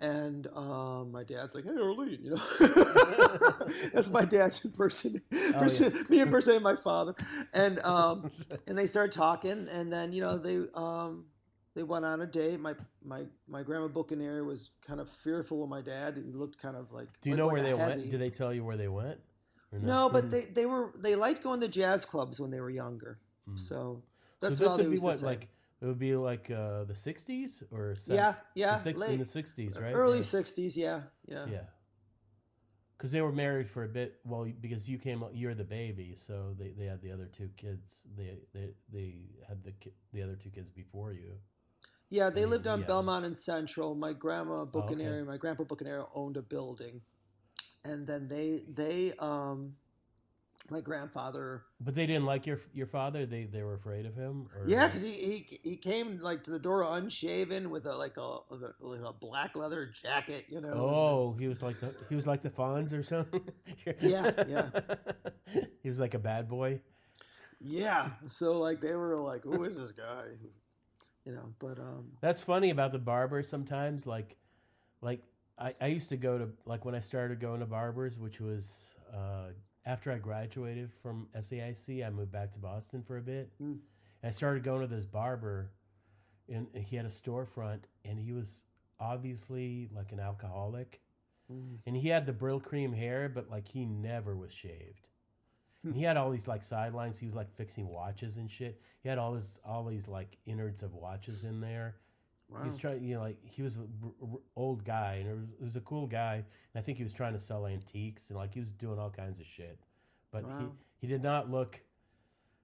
And um, my dad's like, "Hey, Arlene," you know. *laughs* That's my dad's *laughs* impersonation. Oh, yeah. Me *laughs* impersonating my father, and um, and they started talking, and then you know they um, they went on a date. My my my grandma Buccaneer was kind of fearful of my dad. He looked kind of like. Do you like- know where a they heavy. went? Did they tell you where they went? No, but Mhm. they, they were they liked going to jazz clubs when they were younger. Mhm. So So that's this all they would be what like it would be like uh, the '60s or se- yeah, the yeah, six- late in the '60s, right? early Yeah. '60s. Yeah, yeah, Yeah. Because they were married for a bit. Well, because you came, you're the baby, so they, they had the other two kids. They they they had the the other two kids before you. Yeah, They Yeah, lived on yeah. Belmont and Central. My grandma Buccaneer, okay. and my grandpa Buccaneer owned a building, and then they they um, my grandfather. But they didn't like your your father. They they were afraid of him. Or Yeah, because he, he he came like to the door unshaven with a like a a, a black leather jacket, you know. Oh, he was like the he was like the Fonz or something. *laughs* Yeah, yeah. he was like a bad boy. yeah. So like they were like, "Who is this guy?" You know, but um, That's funny about the barber sometimes. Like, like I, I used to go to like when I started going to barbers, which was uh, after I graduated from SAIC. I moved back to Boston for a bit. Mm. I started going to this barber, and he had a storefront, and he was obviously like an alcoholic, mm, and he had the Brylcreem hair, but like he never was shaved. And he had all these like sidelines. He was like fixing watches and shit. He had all his all these like innards of watches in there. Wow. He's trying, you know, like he was an old guy, and it was, it was a cool guy. And I think he was trying to sell antiques, and like he was doing all kinds of shit. But Wow. he he did not look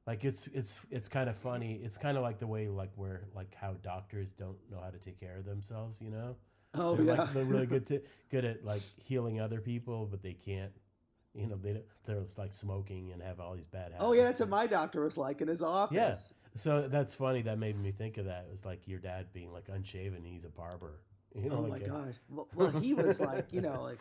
like it's it's it's kind of funny. It's kind of like the way like where like how doctors don't know how to take care of themselves. You know, oh they're yeah, like they're really good to *laughs* good at like healing other people, but they can't. You know, they don't- they're just like smoking and have all these bad habits. Oh yeah, that's what my doctor was like in his office. So that's funny. That made me think of that. It was like your dad being like unshaven. And he's a barber. You know, oh my like a- god. Well, well, he was like, you know, like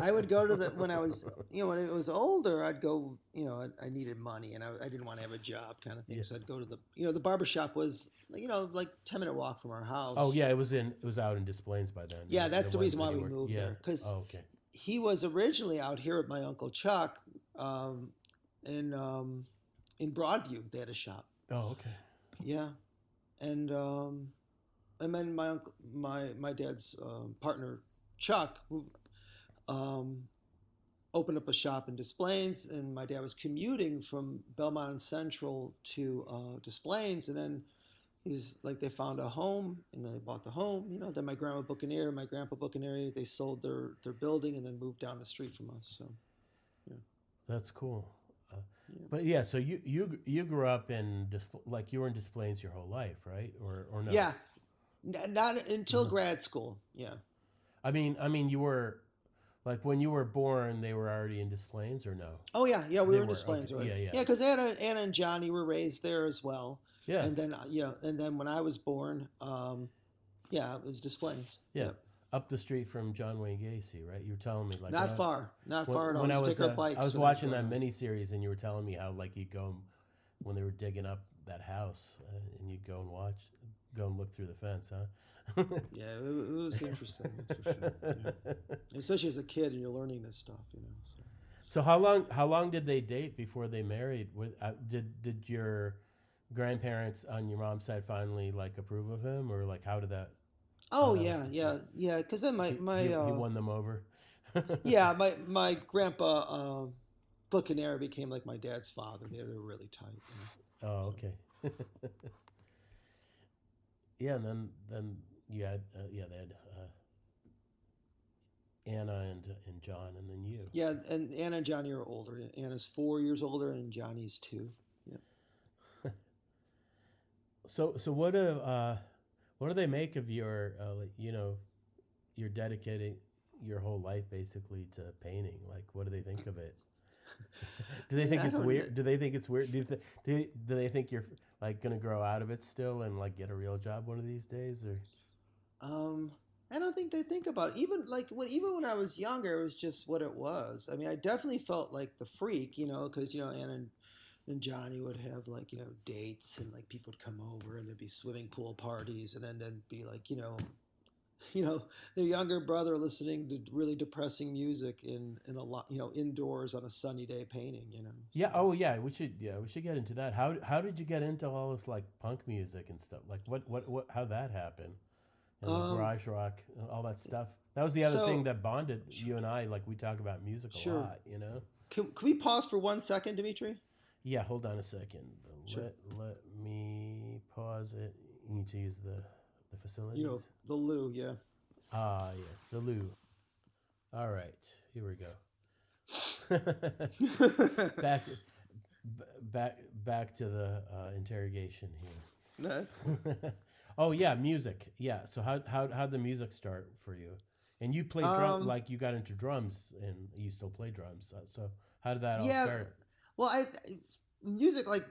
I would go to the when I was, you know, when I was older, I'd go, you know, I, I needed money and I, I didn't want to have a job, kind of thing. Yeah. So I'd go to the, you know, the barber shop was, you know, like ten minute walk from our house. Oh yeah, it was in. It was out in Des Plaines by then. Yeah, that's the reason why we moved yeah. there, 'cause- oh, okay. he was originally out here with my uncle Chuck, um, in um, in Broadview. They had a shop. Oh okay. Yeah, and um, and then my uncle, my my dad's um, partner Chuck, who um, opened up a shop in Des Plaines, and my dad was commuting from Belmont and Central to uh, Des Plaines, and then he was like they found a home, and they bought the home. You know, then my grandma Buccaneer, my grandpa Buccaneer, they sold their their building and then moved down the street from us. So yeah, That's cool. Yeah. But yeah, so you you you grew up in like you were in Des Plaines your whole life, right? Or or no? yeah, N- not until No. grad school. Yeah. I mean, I mean, you were like when you were born, they were already in Des Plaines, or no? Oh yeah, yeah, we They were in Plaines, okay. right? Yeah, yeah. yeah. Because Anna, Anna and Johnny were raised there as well, Yeah. and then uh, you know, and then when I was born, um, yeah, it was Des Plaines. Yeah. Yep. Up the street from John Wayne Gacy, right? You were telling me like not I- far, not when, far at all. when I was uh. I was watching that mini series, and you were telling me how like you'd go when they were digging up that house, uh, and you'd go and watch, go and look through the fence, huh? *laughs* Yeah, it, it was interesting, sure. Yeah. *laughs* Especially as a kid, and you're learning this stuff, you know. So. So how long how long did they date before they married? With uh, did did your grandparents on your mom's side finally like approve of him, or like how did that? Oh Uh, yeah, yeah, yeah. Because then my my he, uh, he won them over. *laughs* yeah my my grandpa uh, Buccaneer became like my dad's father. They were really tight. You know? Oh, So- okay. *laughs* yeah, and then then you had uh, yeah they had uh, Anna and and John, and then you. Yeah, and Anna and Johnny are older. Anna's four years older, and Johnny's two. Yeah. *laughs* So so what a uh, what do they make of your uh, you know you're dedicating your whole life basically to painting? Like, what do they think of it? do they think *laughs* I it's weird? Do they think it's weird? Do, th- do do they think you're like gonna grow out of it still and like get a real job one of these days? Or Um, I don't think they think about it. even like when even when I was younger, it was just what it was. I mean, I definitely felt like the freak, you know, because you know Anna and, and Johnny would have like you know dates, and like people would come over, and there'd be swimming pool parties, and then there'd be like you know *laughs* you know, their younger brother listening to really depressing music in in a lot, you know, indoors on a sunny day painting. You know. Yeah. Oh, yeah. We should. Yeah, we should get into that. How How did you get into all this like punk music and stuff? Like what What What How that happened? And Um, garage rock, all that stuff. That was the other so- thing that bonded you and I. Like we talk about music a Sure. lot. You know. Can, can we pause for one second, Dimitri? Yeah. Hold on a second. Sure. Let Let me pause it. You need to use the the facilities. You know, the loo. Yeah. Ah, yes, the loo. All right, here we go. *laughs* back, b- back, back to the uh, interrogation here. That's *laughs* oh yeah, music. Yeah. So how how how'd the music start for you? And you played drum Um, like you got into drums, and you still play drums. Uh, So how did that all yeah. start? Well, I music like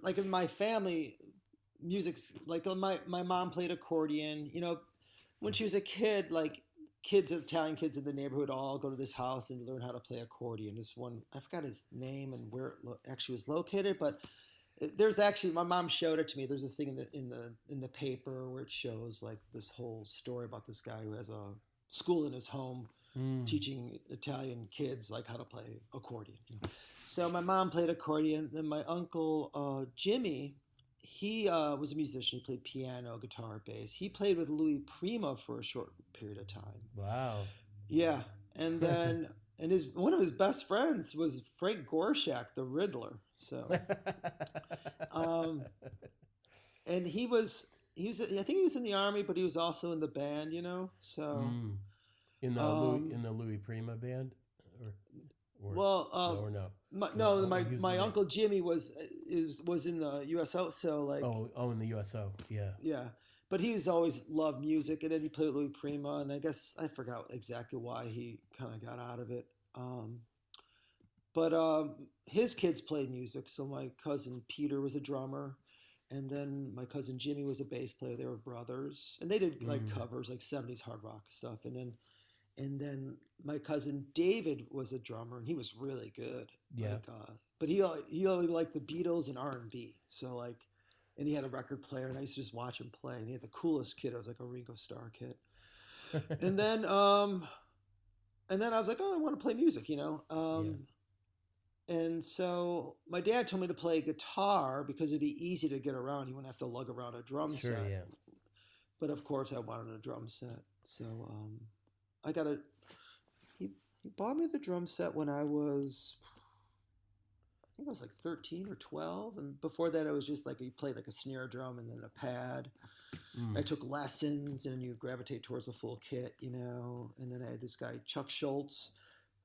like in my family, music's like my my mom played accordion. You know, when she was a kid, like kids, Italian kids in the neighborhood, all go to this house and learn how to play accordion. This one, I forgot his name and where it lo- actually was located, but there's actually my mom showed it to me. There's this thing in the in the in the paper where it shows like this whole story about this guy who has a school in his home Mm. teaching Italian kids like how to play accordion. So my mom played accordion. Then my uncle uh, Jimmy, he uh, was a musician. He played piano, guitar, bass. He played with Louis Prima for a short period of time. Wow. Yeah, and *laughs* then and his one of his best friends was Frank Gorshin, the Riddler. So *laughs* Um, and he was he was I think he was in the army, but he was also in the band. You know, so. Mm. In the Um, Louis, in the Louis Prima band, or, or Well, um, or no? My, No, my my uncle Jimmy was is was in the USO, so like Oh, oh, in the USO, yeah. yeah. But he's always loved music, and then he played Louis Prima, and I guess I forgot exactly why he kind of got out of it. Um, but um, his kids played music, so my cousin Peter was a drummer, and then my cousin Jimmy was a bass player. They were brothers, and they did like Mm. covers, like '70s hard rock stuff, and then. And then my cousin David was a drummer, and he was really good. Yeah. Like, uh, but he he only liked the Beatles and R and B. So like, and he had a record player, and I used to just watch him play. And he had the coolest kid. I was like a Ringo Starr kid. *laughs* And then um, and then I was like, oh, I want to play music, you know. Um, And so my dad told me to play guitar because it'd be easy to get around. You wouldn't have to lug around a drum Sure, set. yeah. But of course, I wanted a drum set. So um, I got a. He he bought me the drum set when I was. I think I was like thirteen or twelve, and before that, I was just like you played like a snare drum and then a pad. Mm. I took lessons, and you gravitate towards a full kit, you know. And then I had this guy Chuck Schultz,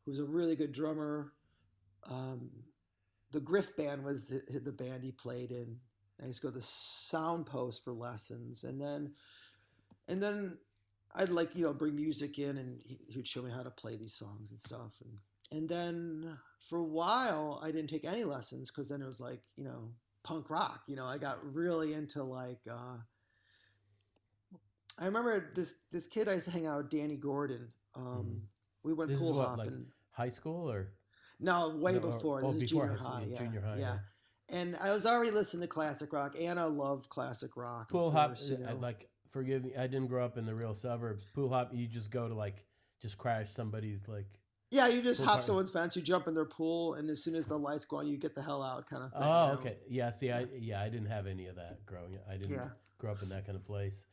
who was a really good drummer. Um, the Griff Band was the, the band he played in. I used to go to the Sound Post for lessons, and then, and then I'd like you know bring music in, and he, he would show me how to play these songs and stuff, and and then for a while I didn't take any lessons because then it was like you know punk rock. You know, I got really into like. Uh, I remember this this kid I used to hang out with, Danny Gordon. Um, We went Mm-hmm. This is pool what, like, hopping. High school or no, way or- before. oh, This is before junior high high. yeah, Yeah, junior high, Yeah. And I was already listening to classic rock. Anna loved classic rock. pool hop? you I- know. like, forgive me, I didn't grow up in the real suburbs. Pool hop, you just go to like, just crash somebody's like. yeah, you just hop party. someone's fence, you jump in their pool, and as soon as the lights go on, you get the hell out, kind of thing. Oh, you know? okay, yeah. See, I yeah, I didn't have any of that growing up. I didn't Yeah. grow up in that kind of place.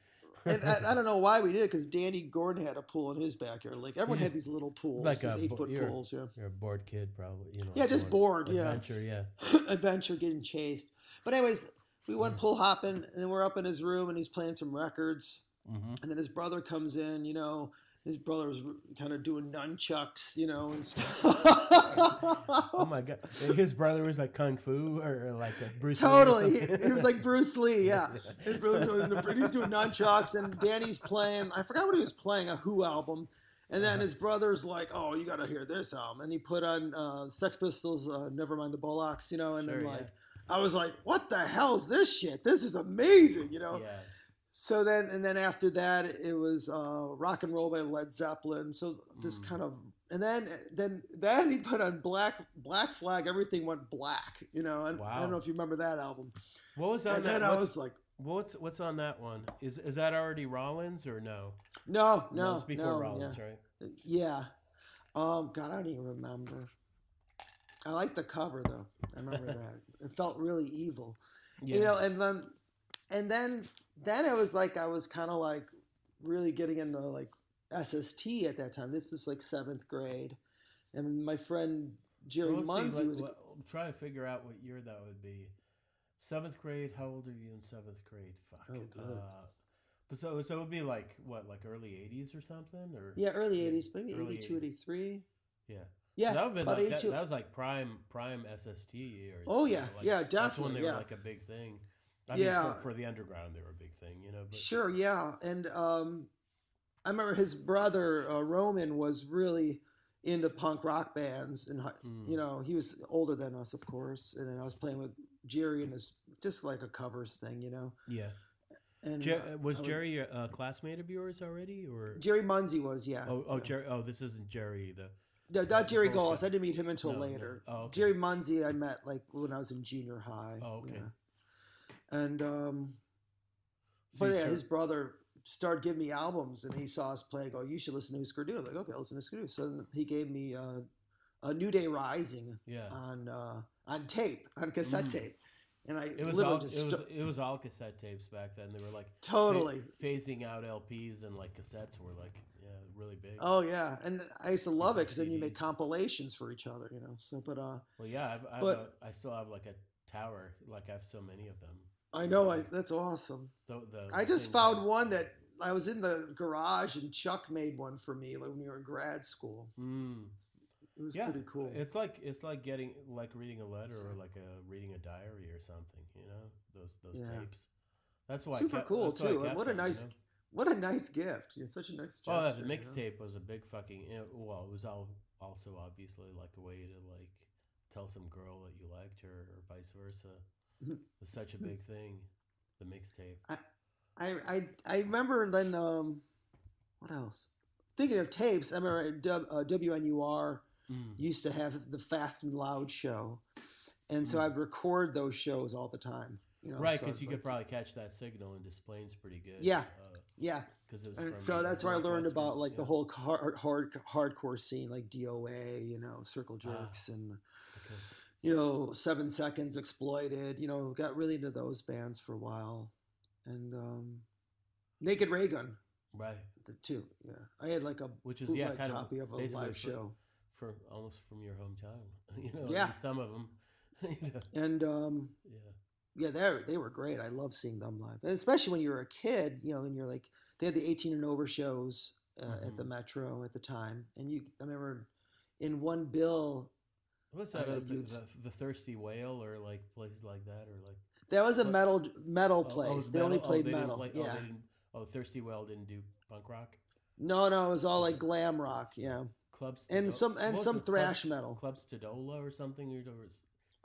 and I, I don't know why we did it because Danny Gordon had a pool in his backyard. Like everyone had *laughs* these little pools, like these eight bo- foot pools. Yeah, You're a bored kid, probably. You know. Yeah, just bored, yeah. Adventure, yeah. *laughs* adventure getting chased. But anyways, we went pool hopping, and we're up in his room, and he's playing some records. hmm And then his brother comes in, you know, his brother was kind of doing nunchucks, you know, and stuff. Oh my god, his brother was like kung fu or like a Bruce. Lee Totally. He, he was like Bruce Lee, yeah. *laughs* His brother's doing, he's doing nunchucks, and Danny's playing, I forgot what he was playing, a Who album. And then Uh-huh. his brother's like, oh, you got to hear this album. And he put on uh, Sex Pistols, uh, Nevermind the Bollocks, you know, and Sure, then yeah. I was like, what the hell is this shit? This is amazing, you know? yeah. So then, and then after that, it was uh, rock and roll by Led Zeppelin. So this Mm. kind of, and then then then he put on Black Black Flag. Everything went black, you know. And I don't know if you remember that album. What was on And that? then I was like, What's what's on that one? Is is that already Rollins or no? No, no, it's before no, Rollins, yeah. right? Yeah. Um, God, I don't even remember. I like the cover though. I remember that. *laughs* It felt really evil. Yeah. You know, and then and then then it was like I was kind of like really getting into like SST at that time. This is like seventh grade, and my friend Jerry Well, let's like, was. what- trying to figure out what year that would be. Seventh grade. How old are you in seventh grade? Fuck. Oh, good. Uh, but so so it would be like what, like early '80s or something, or Yeah, early '80s, maybe early 82, 80s. 83. yeah. Yeah, that been like, that, that was like prime prime SST years. Oh, yeah. like, Yeah, definitely. That's when they yeah. were like a big thing. I mean, Yeah. for, for the underground, they were a big thing, you know. But Sure, yeah, and um, I remember his brother uh, Roman was really into punk rock bands, and Mm. you know he was older than us, of course. And then I was playing with Jerry and this just like a covers thing, you know. yeah, And Jer- was I Jerry a, classmate of yours already, or Jerry Munzie was, yeah. oh oh yeah. Jerry oh this isn't Jerry the No, not Jerry. Gullis. I didn't meet him until No, no. later. Oh, okay. Jerry Munzie I met like when I was in junior high. Oh, okay. yeah. And um, so but you yeah, start- his brother started giving me albums, and he saw us play. Go, you should listen to Husker Du. I'm like, okay, I'll listen to Husker Du. So then he gave me uh, a New Day Rising yeah on uh, on tape, on cassette Mm. tape, and I it was literally all just it was sto- it was all cassette tapes back then. They were like pha- totally. phasing out LPs and like cassettes were like really big. Oh yeah, and I used to love it because then you make compilations for each other, you know. So, but uh, Well, yeah, I've, I've But- a, I still have like a tower. Like I have so many of them. I know I that's awesome. The, the, I just found one that I was in the garage and Chuck made one for me like when we were in grad school. Mm. It was Yeah, pretty cool. It's like it's like getting like reading a letter or like a reading a diary or something. You know those those Yeah. tapes. That's why Super kept- cool that's why I too. And what a them, you nice, know? What a nice gift. It's such a nice gesture. Oh, the you know? mixtape was a big fucking. You well, it was all also obviously like a way to like tell some girl that you liked her or vice versa. Mhm. It was such a big thing. The mixtape. I, I I remember then. Um, what else? Thinking of tapes, I remember uh, WNUR Mm. used to have the Fast and Loud show, and so Mm. I'd record those shows all the time. You know, Right, so because you like- could probably catch that signal in Des Plaines pretty good. Yeah. uh, yeah. 'cause it was from so that's where I learned about like the whole hard, hard hardcore scene, like DOA, you know, Circle Ah. Jerks, and Okay. you know, Seven Seconds, Exploited. You know, got really into those bands for a while, and um, Naked Raygun Right, the two. Yeah, I had like a which is yeah, kind copy of a live for- show, for almost from your hometown. *laughs* You know, Yeah. some of them. *laughs* you know, and um, yeah. Yeah, they they were great. I love seeing them live, and especially when you were a kid. You know, and you're like they had the 18 and over shows uh, at the Mhm. Metro at the time, and you I remember in one bill What's that? Uh, uh, the, the, Thirsty Whale or like places like that or like that was a What- metal metal Oh, oh, place. it's they only metal? Oh, played they metal. play- oh, yeah. oh, Thirsty Whale didn't do punk rock. No, no, it was all like glam rock. Yeah, Clubs and some and some Club- thrash metal. Clubs Stodola or something. Or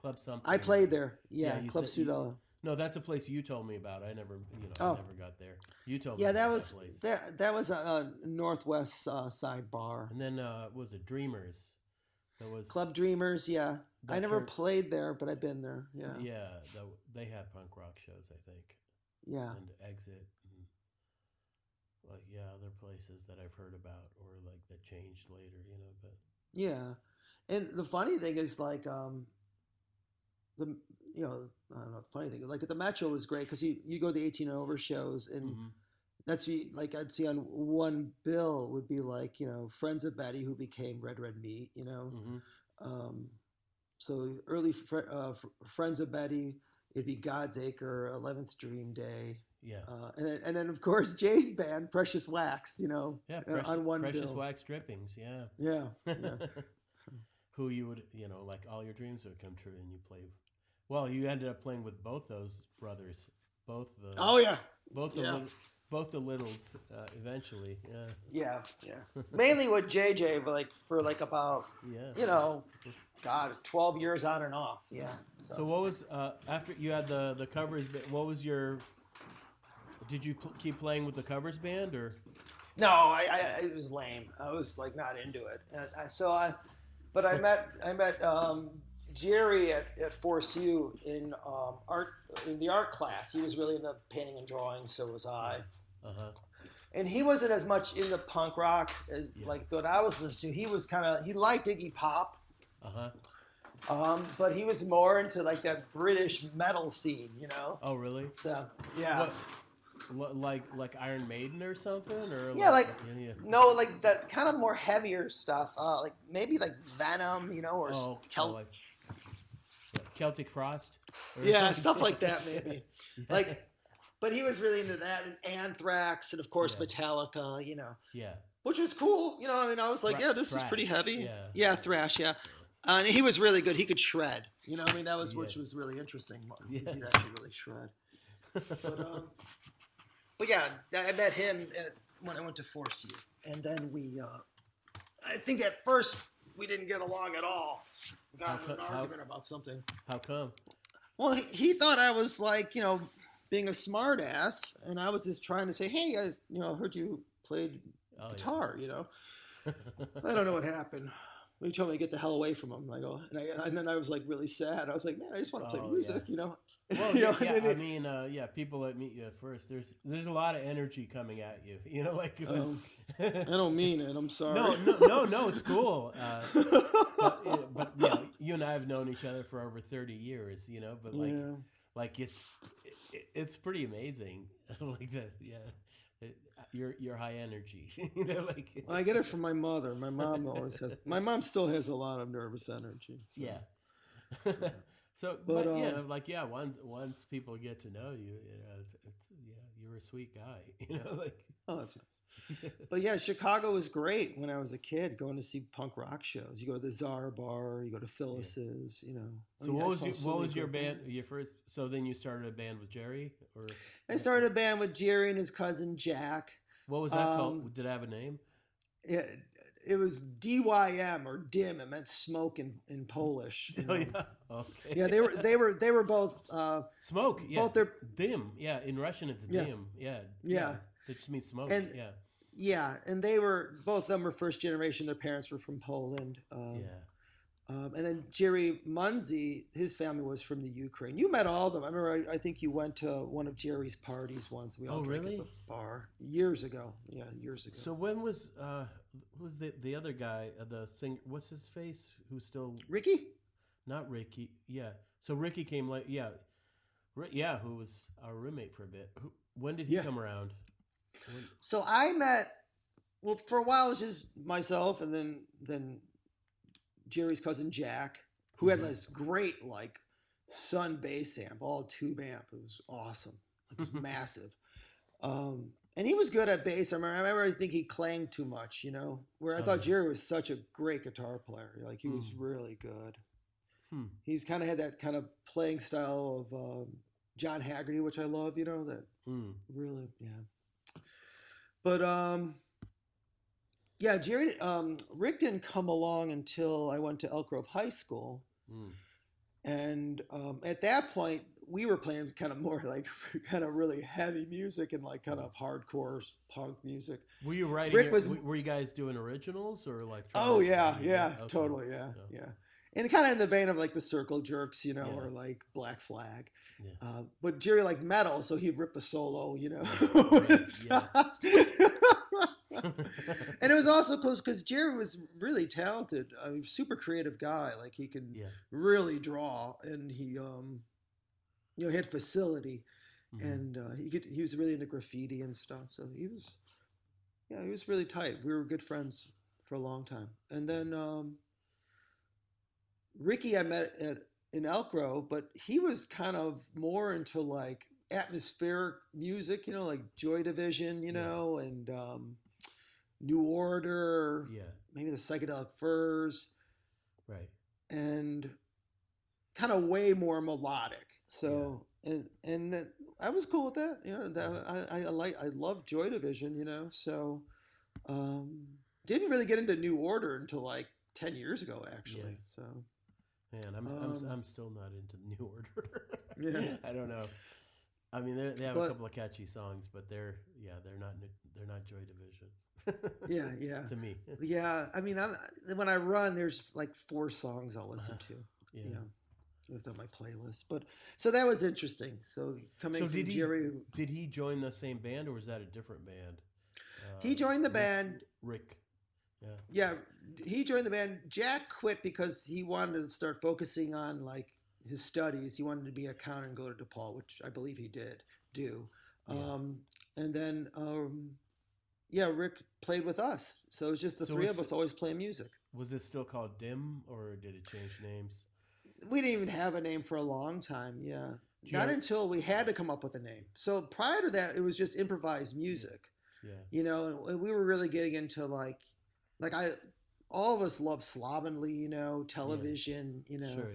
Club something. I played there. Yeah, Yeah, Club said you- Sudala. No, that's a place you told me about. I never, you know, Oh. I never got there. You told me. Yeah, that was place. that. That was a, a northwest uh, side bar. And then uh, was it Dreamers? That was Club Dreamers. Yeah, I never church- played there, but I've been there. Yeah, yeah, Yeah, that, they had punk rock shows, I think, yeah. and Exit, and like yeah, other places that I've heard about or like that changed later, you know. But yeah, And the funny thing is, like, um, the you know, I don't know. The funny thing, like the Metro was great because you you go to the 18 and over shows, and mhm. that's like I'd see on one bill would be like you know Friends of Betty who became Red Red Meat, you know. Mhm. Um, so early fr- uh, fr- Friends of Betty, it'd be God's Acre, Eleventh Dream Day, yeah, uh, and then, and then of course Jay's band, Precious Wax, you know, yeah, uh, precious, on one precious bill. wax drippings, yeah. Yeah, yeah. *laughs* So, Who you would, you know, like all your dreams would come true, and you play. Well, you ended up playing with both those brothers, both the oh yeah, both the yeah. lit- both the littles uh, eventually. Yeah, yeah, yeah. *laughs* Mainly with JJ, but like for like about yeah. you know, God, twelve years on and off. Yeah. So, So what was uh, after you had the the covers? What was your? Did you pl- keep playing with the covers band or? no, I, I it was lame. I was like not into it. And I, so I, but I *laughs* met I met um, Jerry at, at Force U in um, art in the art class. He was really into painting and drawing. So was I. Uh huh. And he wasn't as much into punk rock as Yeah. like what I was listening to. He was kind of he liked Iggy Pop, Uh huh. um, but he was more into like that British metal scene, you know. Oh, really? So yeah. What, what, like like Iron Maiden or something, or Yeah, like- yeah, yeah. No, like that kind of more heavier stuff. Uh, like maybe like Venom, you know, or oh, oh, like Celtic Frost. yeah, stuff like that maybe. *laughs* Like, but he was really into that and Anthrax and of course Yeah. Metallica, you know, yeah, which was cool. You know, I mean, I was like, Thra- yeah, this is pretty heavy. yeah. yeah, thrash, yeah. Uh, and he was really good. He could shred. You know, I mean, that was Yeah. which was really interesting. *laughs* Yeah. He'd actually really shred. But um, but yeah, I met him at, when I went to Force U, and then we. Uh, I think at first we didn't get along at all. We got How in an co- how- argument about something. How come? Well, he, he thought I was like, you know, being a smart ass, and I was just trying to say, hey, I, you know, I heard you played Oh, yeah. guitar, you know. *laughs* I don't know what happened. He told me to get the hell away from him. I go, and, I, and then I was like really sad. I was like, man, I just want to play Oh, music, yeah. you know. *laughs* Well, You know, yeah, I mean, uh, yeah, people that meet you at first, there's there's a lot of energy coming at you. *laughs* You know, like Um, I don't mean it. I'm *laughs* sorry. no, no, no, no, it's cool. Uh, but, but yeah, you and I have known each other for over thirty years. You know, but like, yeah. like it's it, it's pretty amazing. like that, yeah. You're you're high energy. *laughs* you know, like Well, I get it from my mother. My mom always has. My mom still has a lot of nervous energy. so. yeah. *laughs* so, but, But, yeah, um, like yeah, once once people get to know you, you know, it's, it's yeah, a sweet guy. *laughs* You know, like Oh, that's nice. But yeah, Chicago was great when I was a kid, going to see punk rock shows. You go to the Czar Bar, you go to Phyllis's, you know. I So mean, what was your, so what was your band? bands. Your first. So then you started a band with Jerry, or I started a band with Jerry and his cousin Jack. what was that Um, called? Did it have a name? It, it was DYM or dim. It meant smoke in, in Polish. you Oh yeah. *laughs* Okay. yeah, they were they were they were both uh, smoke. Yeah. both their dim. Yeah. In Russian, it's Yeah. dim. Yeah. Yeah. So it just means smoke. And- yeah. yeah, and they were both of them were first generation. Their parents were from Poland. Um, Yeah. Um, and then Jerry Munzi, his family was from the Ukraine. You met all of them. I remember. I, I think you went to one of Jerry's parties once. We all Oh, drank really? at the bar years ago. Yeah, years ago. So when was uh who was the the other guy uh, the singer? What's his face? Who's still Ricky, not Ricky? Yeah. So Ricky came like yeah, yeah, who was our roommate for a bit. Who, when did he come around? When, So I met. Well, for a while it was just myself, and then then Jerry's cousin Jack, who had Mhm. this great like Sunn bass amp, all tube amp. It was awesome. It was massive. Um, and he was good at bass. I remember, I remember I think he clanged too much, you know. Where I Oh, thought yeah. Jerry was such a great guitar player. Like he was Mm. really good. Hmm. He's kind of had that kind of playing style of um, John Haggerty, which I love. You know that mm, really yeah but um yeah jerry um rick didn't come along until i went to elk grove high school mm. and um, at that point we were playing kind of more *laughs* like kind of really heavy music and like kind of hardcore punk music Were you writing? Rick was- Were you guys doing originals or like? oh yeah yeah okay. totally yeah Yeah. yeah and kind of in the vein of like the circle jerks you know Yeah. or like black flag Yeah. uh, but jerry liked metal so he'd rip a solo you know and *laughs* yeah. stuff. *laughs* and it was also close because Jerry was really talented. I mean, super creative guy. Like he can really draw, and he, um, you know, he had facility, mhm. and uh, he could. He was really into graffiti and stuff. So he was, yeah, he was really tight. We were good friends for a long time. And then um, Ricky, I met at in Elk Grove, but he was kind of more into like atmospheric music, you know, like Joy Division, you Yeah. know, and um, New Order, yeah. maybe the Psychedelic Furs, Right. and kind of way more melodic. So and and that, I was cool with that. You know, that, I, I like I love Joy Division. You know, so um, didn't really get into New Order until like ten years ago, actually. So Man, I'm, Um, I'm I'm still not into *laughs* New Order. Yeah. I don't know. I mean, they're- have But- a couple of catchy songs, but they're yeah, they're not they're not Joy Division. yeah, *laughs* yeah. to me. Yeah, I mean, I'm, when I run, there's like four songs I'll listen to. Yeah. You know, it was on my playlist. But so that was interesting. So coming So from did he- Jerry, Did he join the same band, or was that a different band? Uh, he joined the Rick- band. Rick. Yeah. Yeah, he joined the band. Jack quit because he wanted to start focusing on like his studies. He wanted to be an accountant and go to DePaul, which I believe he did do. Yeah. Um, and then, um, yeah, Rick played with us. So it was just the So three of us always playing music. Was it still called Dim, or did it change names? We didn't even have a name for a long time. Yeah. Not until we had to come up with a name. So prior to that, it was just improvised music. Yeah. you know and we were really getting into like like i all of us love slovenly you know television you know Sure.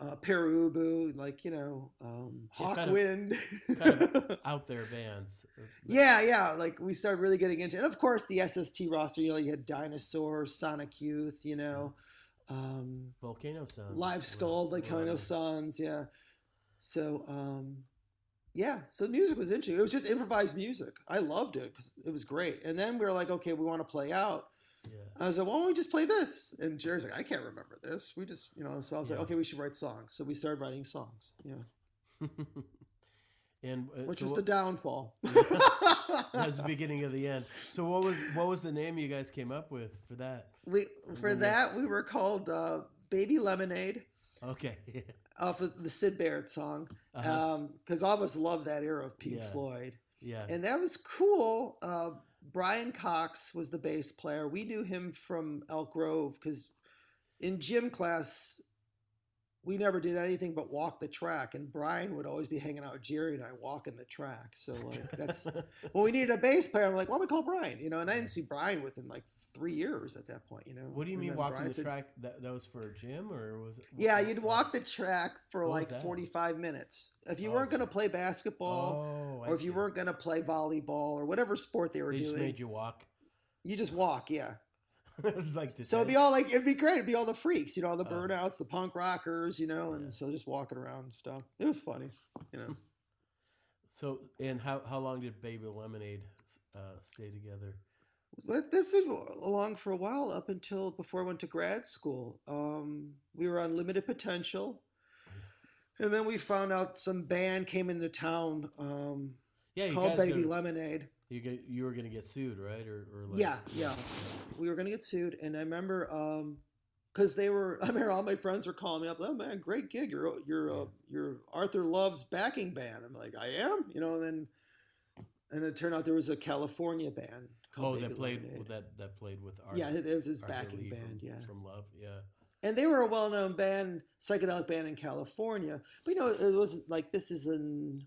Yeah. uh Pere Ubu like you know um Yeah, kind of- hawkwind kind of *laughs* out there bands. Uh, yeah yeah like we started really getting into and of course the sst roster you know you had dinosaurs sonic youth you know um Volcano Suns. live skull the kind of sons yeah so um yeah so music was interesting it was just improvised music i loved it because it was great and then we were like okay we want to play out Yeah. I was like, why don't we just play this? And Jerry's like, I can't remember this. We just, you know, so I was like, okay, we should write songs. So we started writing songs, yeah, *laughs* and uh, which so was what- the downfall. *laughs* that was the beginning of the end. So what was what was the name you guys came up with for that? we for Mhm. that we were called uh, Baby Lemonade Okay. *laughs* off of the Syd Barrett song Uh-huh. because all of us love that era of Pink Yeah. Floyd, yeah. and that was cool. Uh, Brian Cox was the bass player. We knew him from Elk Grove because in gym class we never did anything but walk the track, and Brian would always be hanging out with Jerry and I walking the track. So like that's *laughs* well, we needed a bass player. I'm like, why don't we call Brian? You know, and I didn't see Brian within like three years at that point. You know. what do you And mean walking Brian the said- track? That that was for a gym or was it? Yeah, you'd walk the track for What like 45 minutes. If you Oh, weren't going to play basketball, Oh, or if you weren't going to play volleyball or whatever sport they were they just doing, made you walk. you just walk. Yeah. *laughs* it's like So it'd be all like it'd be great. It'd be all the freaks, you know, all the Oh. burnouts, the punk rockers, you know, and Yeah. so just walking around and stuff. It was funny, you know. *laughs* So and how how long did Baby Lemonade uh, stay together? This is along for a while up until before I went to grad school. Um, we were on limited potential, and then we found out some band came into town um, Yeah, called Baby are- Lemonade. You get, you were gonna get sued, right? Or, or like, Yeah, yeah. We were gonna get sued, and I remember because they were. *laughs* I remember all my friends were calling me up. Oh man, great gig! You're you're uh, you're Arthur Love's backing band. I'm like, I am, you know. And then and it turned out there was a California band Oh, called that played Lemonade. that that played with Arthur. yeah, it was his Arthur backing Lee band. from, yeah, from Love. Yeah. and they were a well-known band, psychedelic band in California. But you know, it wasn't like this is in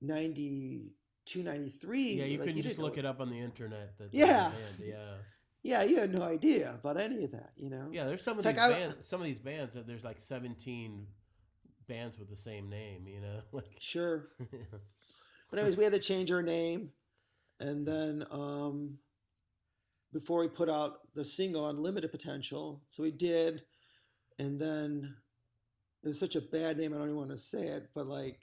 92, 93. Yeah, you like, couldn't just look it up on the internet. That Yeah. yeah. Yeah, you had no idea about any of that, you know. Yeah, there's some of these I- bands. Some of these bands that there's like 17 bands with the same name. You know, *laughs* like Sure. *laughs* But anyways, we had to change our name, and then um, before we put out the single "Unlimited Potential, so we did, and then there's such a bad name I don't even want to say it, but like,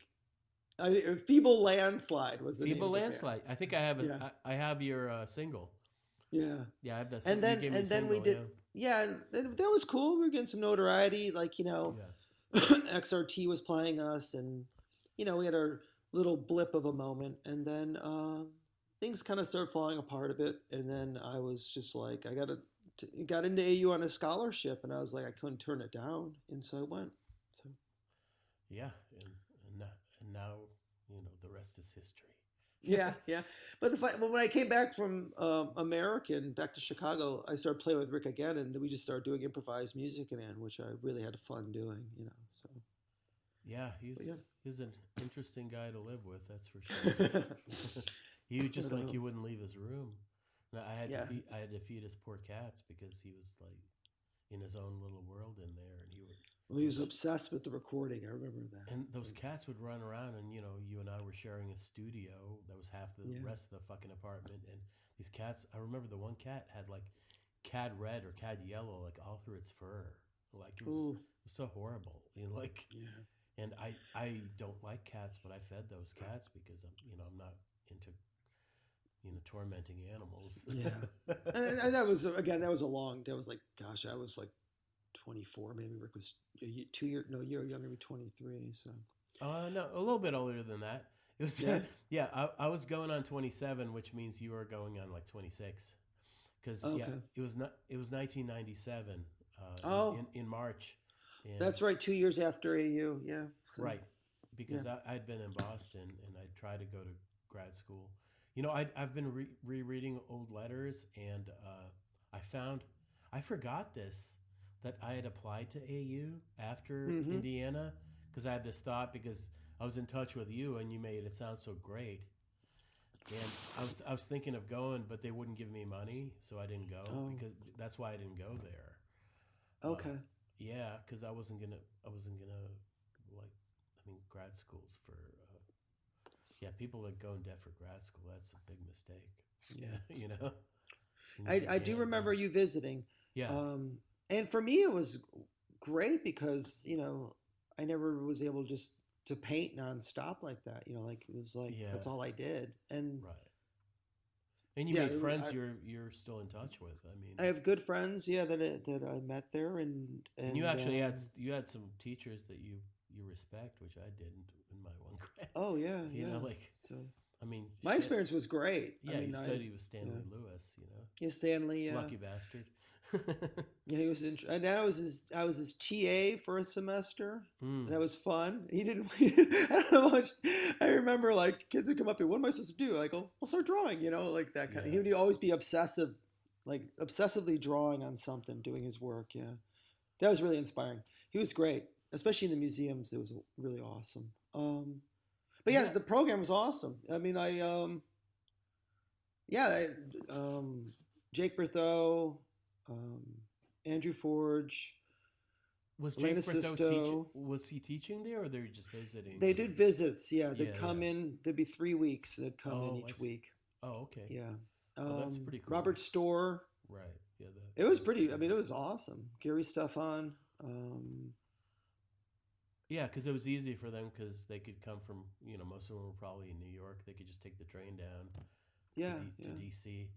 I, Feeble Landslide was the Feeble name of band. Landslide. I think I have it. Yeah. I, I have your uh, single. Yeah, Yeah, I have that. And then- and the then we did- yeah, and, and that was cool. We were getting some notoriety, like you know. Yeah. *clears throat* XRT was playing us, and you know we had our little blip of a moment, and then uh, things kind of started falling apart a bit, and then I was just like, I got to got into AU on a scholarship, and I was like, I couldn't turn it down, and so I went. So Yeah, and, and, and now you know the rest is history. yeah, yeah. But the but when I came back from um American back to Chicago, I started playing with Rick again, and then we just started doing improvised music again, which I really had fun doing. You know, so Yeah, he's but yeah. he's an interesting guy to live with. That's for sure. *laughs* he just like know. he wouldn't leave his room. I had Yeah. to feed, I had to feed his poor cats because he was like in his own little world in there, and he would. Well, he was obsessed with the recording. I remember that. And those So- cats would run around, and you know, you and I were sharing a studio that was half the Yeah. rest of the fucking apartment. And these cats, I remember the one cat had like cad red or cad yellow, like all through its fur. Like it was, it was so horrible. *laughs* You know, like, yeah. and I I don't like cats, but I fed those cats because I'm you know I'm not into you know tormenting animals. Yeah. *laughs* and, and that was again that was a long that was like gosh i was like 24. Maybe Rick was two year, no, year younger, maybe 23. So, Uh, no, a little bit older than that. It was Yeah? *laughs* yeah. I, I was going on 27, which means you were going on like 26. Because yeah, it was not. It was 1997. Uh, in- Oh. in, in March. And- that's right. Two years after AU. Yeah. So- right. Because I, I'd been in Boston and I tried to go to grad school. You know, I, I've been re- rereading old letters and uh, I found I forgot this that I had applied to AU after Mhm. Indiana because I had this thought because I was in touch with you and you made it sound so great. And I was I was thinking of going, but they wouldn't give me money, so I didn't go Oh. because that's why I didn't go there. Okay. Yeah, because I wasn't gonna. I wasn't gonna like. I mean, grad schools for. Uh, yeah, people that go in debt for grad school. That's a big mistake. Yeah. *laughs* you know. I, I do remember you visiting. Yeah. Um, and for me, it was great because, you know, I never was able just to paint nonstop like that. You know, like it was like, that's all I did. And right. And you Yeah, made friends I- you're you're still in touch with. I mean, I have good friends, yeah, that I, that I met there, and and, and you actually had um, s- you had some teachers that you you respect, which I didn't in my one *laughs* grade. Oh yeah, you yeah. know, like so I mean, my experience was great. Yeah, I mean, you I, studied with Stanley Lewis. You know, yeah, Stanley. Yeah, lucky bastard. *laughs* yeah, he was. In, and I was his. I was his TA for a semester. Mm. That was fun. He didn't. *laughs* I don't know much. I remember like kids would come up to, me, "What am I supposed to do?" Like, "Oh, I'll start drawing." You know, like that kind of. He would always be obsessive, like obsessively drawing on something, doing his work. Yeah, that was really inspiring. He was great, especially in the museums. It was really awesome. Um, but yeah, Yeah. the program was awesome. I mean, I um, yeah, I, um, Jake Berthot, um, Andrew Forge. Was Jake Berthot teach, was he teaching there, or they were just visiting? They did visits. Yeah, they'd Yeah, come in. There'd be three weeks. They'd come Oh, in each week. Oh, okay. Yeah. Oh, that's Um, pretty cool. Robert Storr. Right. Yeah. The, It was pretty. I mean, it was awesome. Gary Stephan. Um, Yeah, because it was easy for them because they could come from you know most of them were probably in New York. They could just take the train down. yeah, To, D- yeah, to DC.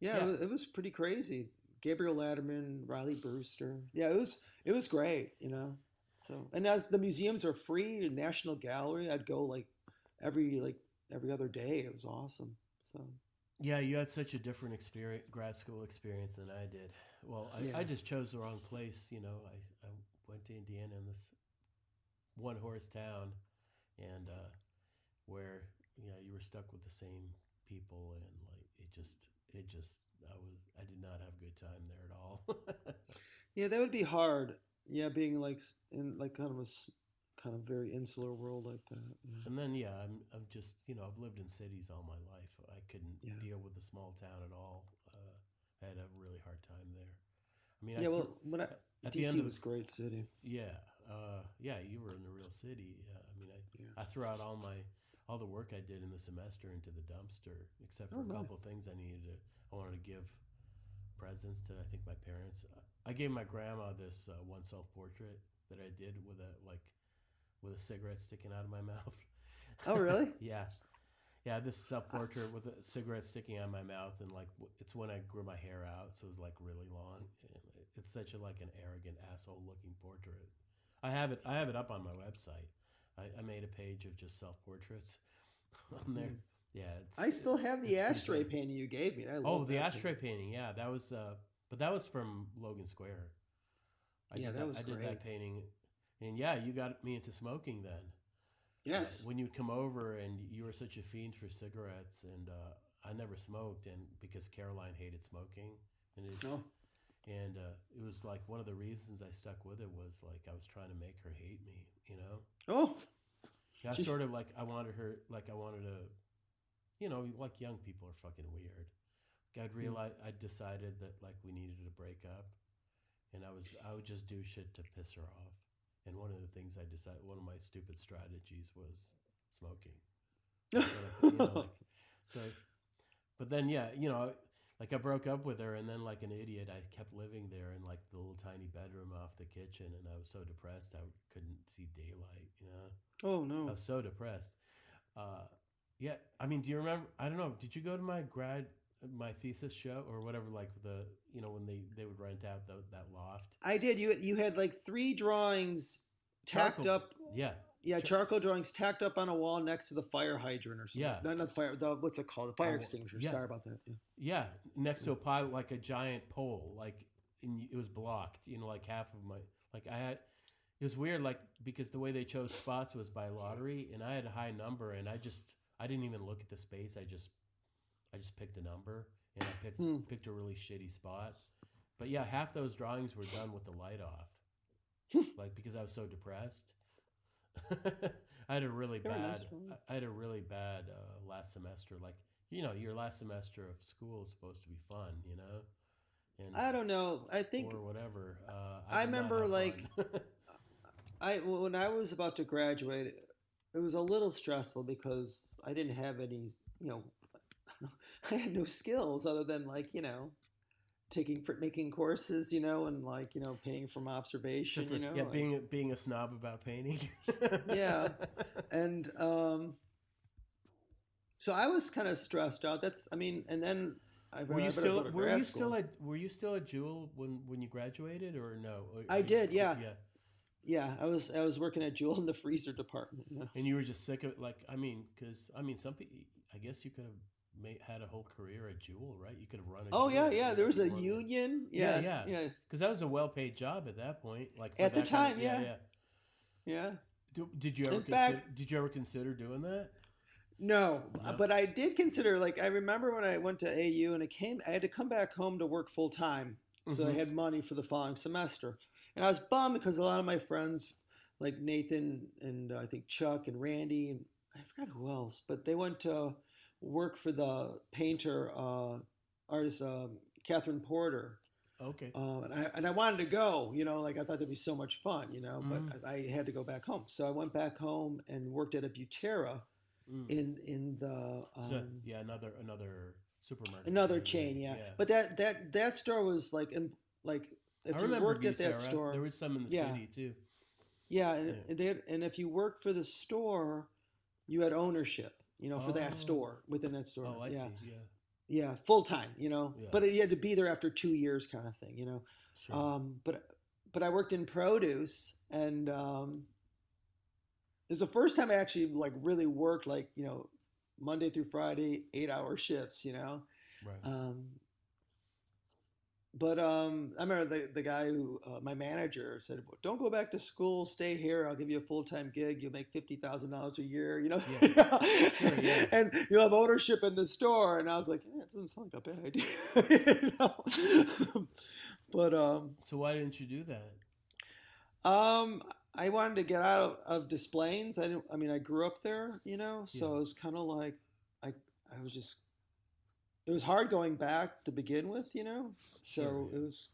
yeah. yeah. It, was, it was pretty crazy. Gabriel Laderman, Riley Brewster. Yeah, it was. It was great. You know. So and as the museums are free, National Gallery, I'd go like every like every other day. It was awesome. So Yeah, you had such a different experience, grad school experience than I did. Well, I, Yeah. I just chose the wrong place. You know, I, I went to Indiana in this one horse town, and uh, where you know you were stuck with the same people, and like it just, it just, I was, I did not have a good time there at all. *laughs* yeah, that would be hard. Yeah, being like in like kind of a kind of very insular world like that. Yeah. And then yeah, I'm I'm just you know I've lived in cities all my life. I couldn't Yeah. deal with a small town at all. Uh, I had a really hard time there. I mean, Yeah, I well, when I, at the end DC of was a great city. yeah, uh, yeah, you were in the real city. Yeah, I mean, I Yeah. I threw out all my all the work I did in the semester into the dumpster, except for Oh, a couple things I needed to. I wanted to give presents to I think my parents. I gave my grandma this uh, one self portrait that I did with a like with a cigarette sticking out of my *laughs* mouth. Oh, really? *laughs* yeah. Yeah, this self portrait with a cigarette sticking out of my mouth, and like it's when I grew my hair out, so it was like really long. And it's such a like an arrogant asshole looking portrait. I have it. I have it up on my website. I, I made a page of just self portraits *laughs* on there. Yeah, it's, Hmm. I still have the ashtray good. painting you gave me. I Oh, the that ashtray painting. painting. Yeah, that was. uh But that was from Logan Square. I Yeah, did that was I did that painting, and yeah, you got me into smoking then. Yes. when you'd come over and you were such a fiend for cigarettes, and uh, I never smoked, and because Caroline hated smoking, and it, No. And uh, it was like one of the reasons I stuck with it was like I was trying to make her hate me, you know. Oh. Yeah, sort of like I wanted her, like I wanted to, you know, like young people are fucking weird. I'd Hmm. realize I decided that like we needed to break up, and I was I would just do shit to piss her off. And one of the things I decided, one of my stupid strategies was smoking. So, you know, like, *laughs* so, but then yeah, you know, like I broke up with her, and then like an idiot, I kept living there in like the little tiny bedroom off the kitchen, and I was so depressed I couldn't see daylight. You know. oh no. I was so depressed. Uh, yeah, I mean, do you remember? I don't know. Did you go to my grad my thesis show or whatever, like the you know when they they would rent out the, that loft. I did. You you had like three drawings tacked up. Yeah, Yeah, Char- charcoal drawings tacked up on a wall next to the fire hydrant or something. Yeah. not, not the fire. The what's it called? The fire Oh, extinguisher. yeah. Sorry about that. Yeah. yeah, next to a pile like a giant pole, like and it was blocked. You know, like half of my like I had. It was weird, like because the way they chose spots was by lottery, and I had a high number, and I just I didn't even look at the space. I just I just picked a number, and I picked Hmm. picked a really shitty spot. But yeah, half those drawings were done with the light off, *laughs* like because I was so depressed. *laughs* I had a really They bad. nice. I had a really bad uh, last semester. Like you know, your last semester of school is supposed to be fun, you know. And I don't know. I think or whatever. Uh, I not remember, like. *laughs* I when I was about to graduate, it was a little stressful because I didn't have any, you know, *laughs* I had no skills other than like you know, taking making courses, you know, and like you know, paying from observation, you know, yeah, being a, being a snob about painting. Yeah. *laughs* and um, so I was kind of stressed out. That's, I mean, and then I were you still were you school. still at were you still at Jewel when when you graduated or no? Or- I you- did, yeah. Yeah. Yeah, I was I was working at Jewel in the freezer department. And you were just sick of it, like I mean, because I mean, some people. I guess you could have made had a whole career at Jewel, right? You could have run. A Oh yeah, yeah. There was a union. Yeah, Yeah, yeah. Because that was a well-paid job at that point. Like At the that kind of- time, yeah. yeah. yeah. Do, did you ever In consider, fact- did you ever consider doing that? No, No? but I did consider. Like I remember when I went to AU and it came, I had to come back home to work full time, so I Mhm. had money for the following semester, and I was bummed because a lot of my friends, like Nathan and uh, I think Chuck and Randy and I forgot who else, but they went to work for the painter uh, artist um Catherine Porter. Okay. Um, and I and I wanted to go, you know, like I thought that'd be so much fun, you know, Mhm. but I, I had to go back home. So I went back home and worked at a Butera Mm. in in the um, So, yeah, another another supermarket. another chain, right? yeah. But that that that store was like in, like if I you worked at that store, There was some in the Yeah. city too. yeah, and Yeah. and, they had, and if you worked for the store, you had ownership, you know, for Oh. that store within that store. Oh, I yeah, see. Yeah, yeah, full time, you know. Yeah. But you had to be there after two years, kind of thing, you know. sure. Um, but but I worked in produce, and um, it was the first time I actually like really worked like you know Monday through Friday, eight hour shifts, you know. right. Um, but um, I remember the, the guy who, uh, my manager said, "Don't go back to school. Stay here. I'll give you a full time gig. You'll make fifty thousand dollars a year. You know, Yeah. *laughs* Sure, yeah. *laughs* and you'll have ownership in the store." And I was like, yeah, "It doesn't sound like a bad idea." *laughs* but um, so why didn't you do that? um, I wanted to get out of Des Plaines. I didn't. I mean, I grew up there, you know, so Yeah. it was kind of like I. I was just. It was hard going back to begin with, you know. So yeah. it was.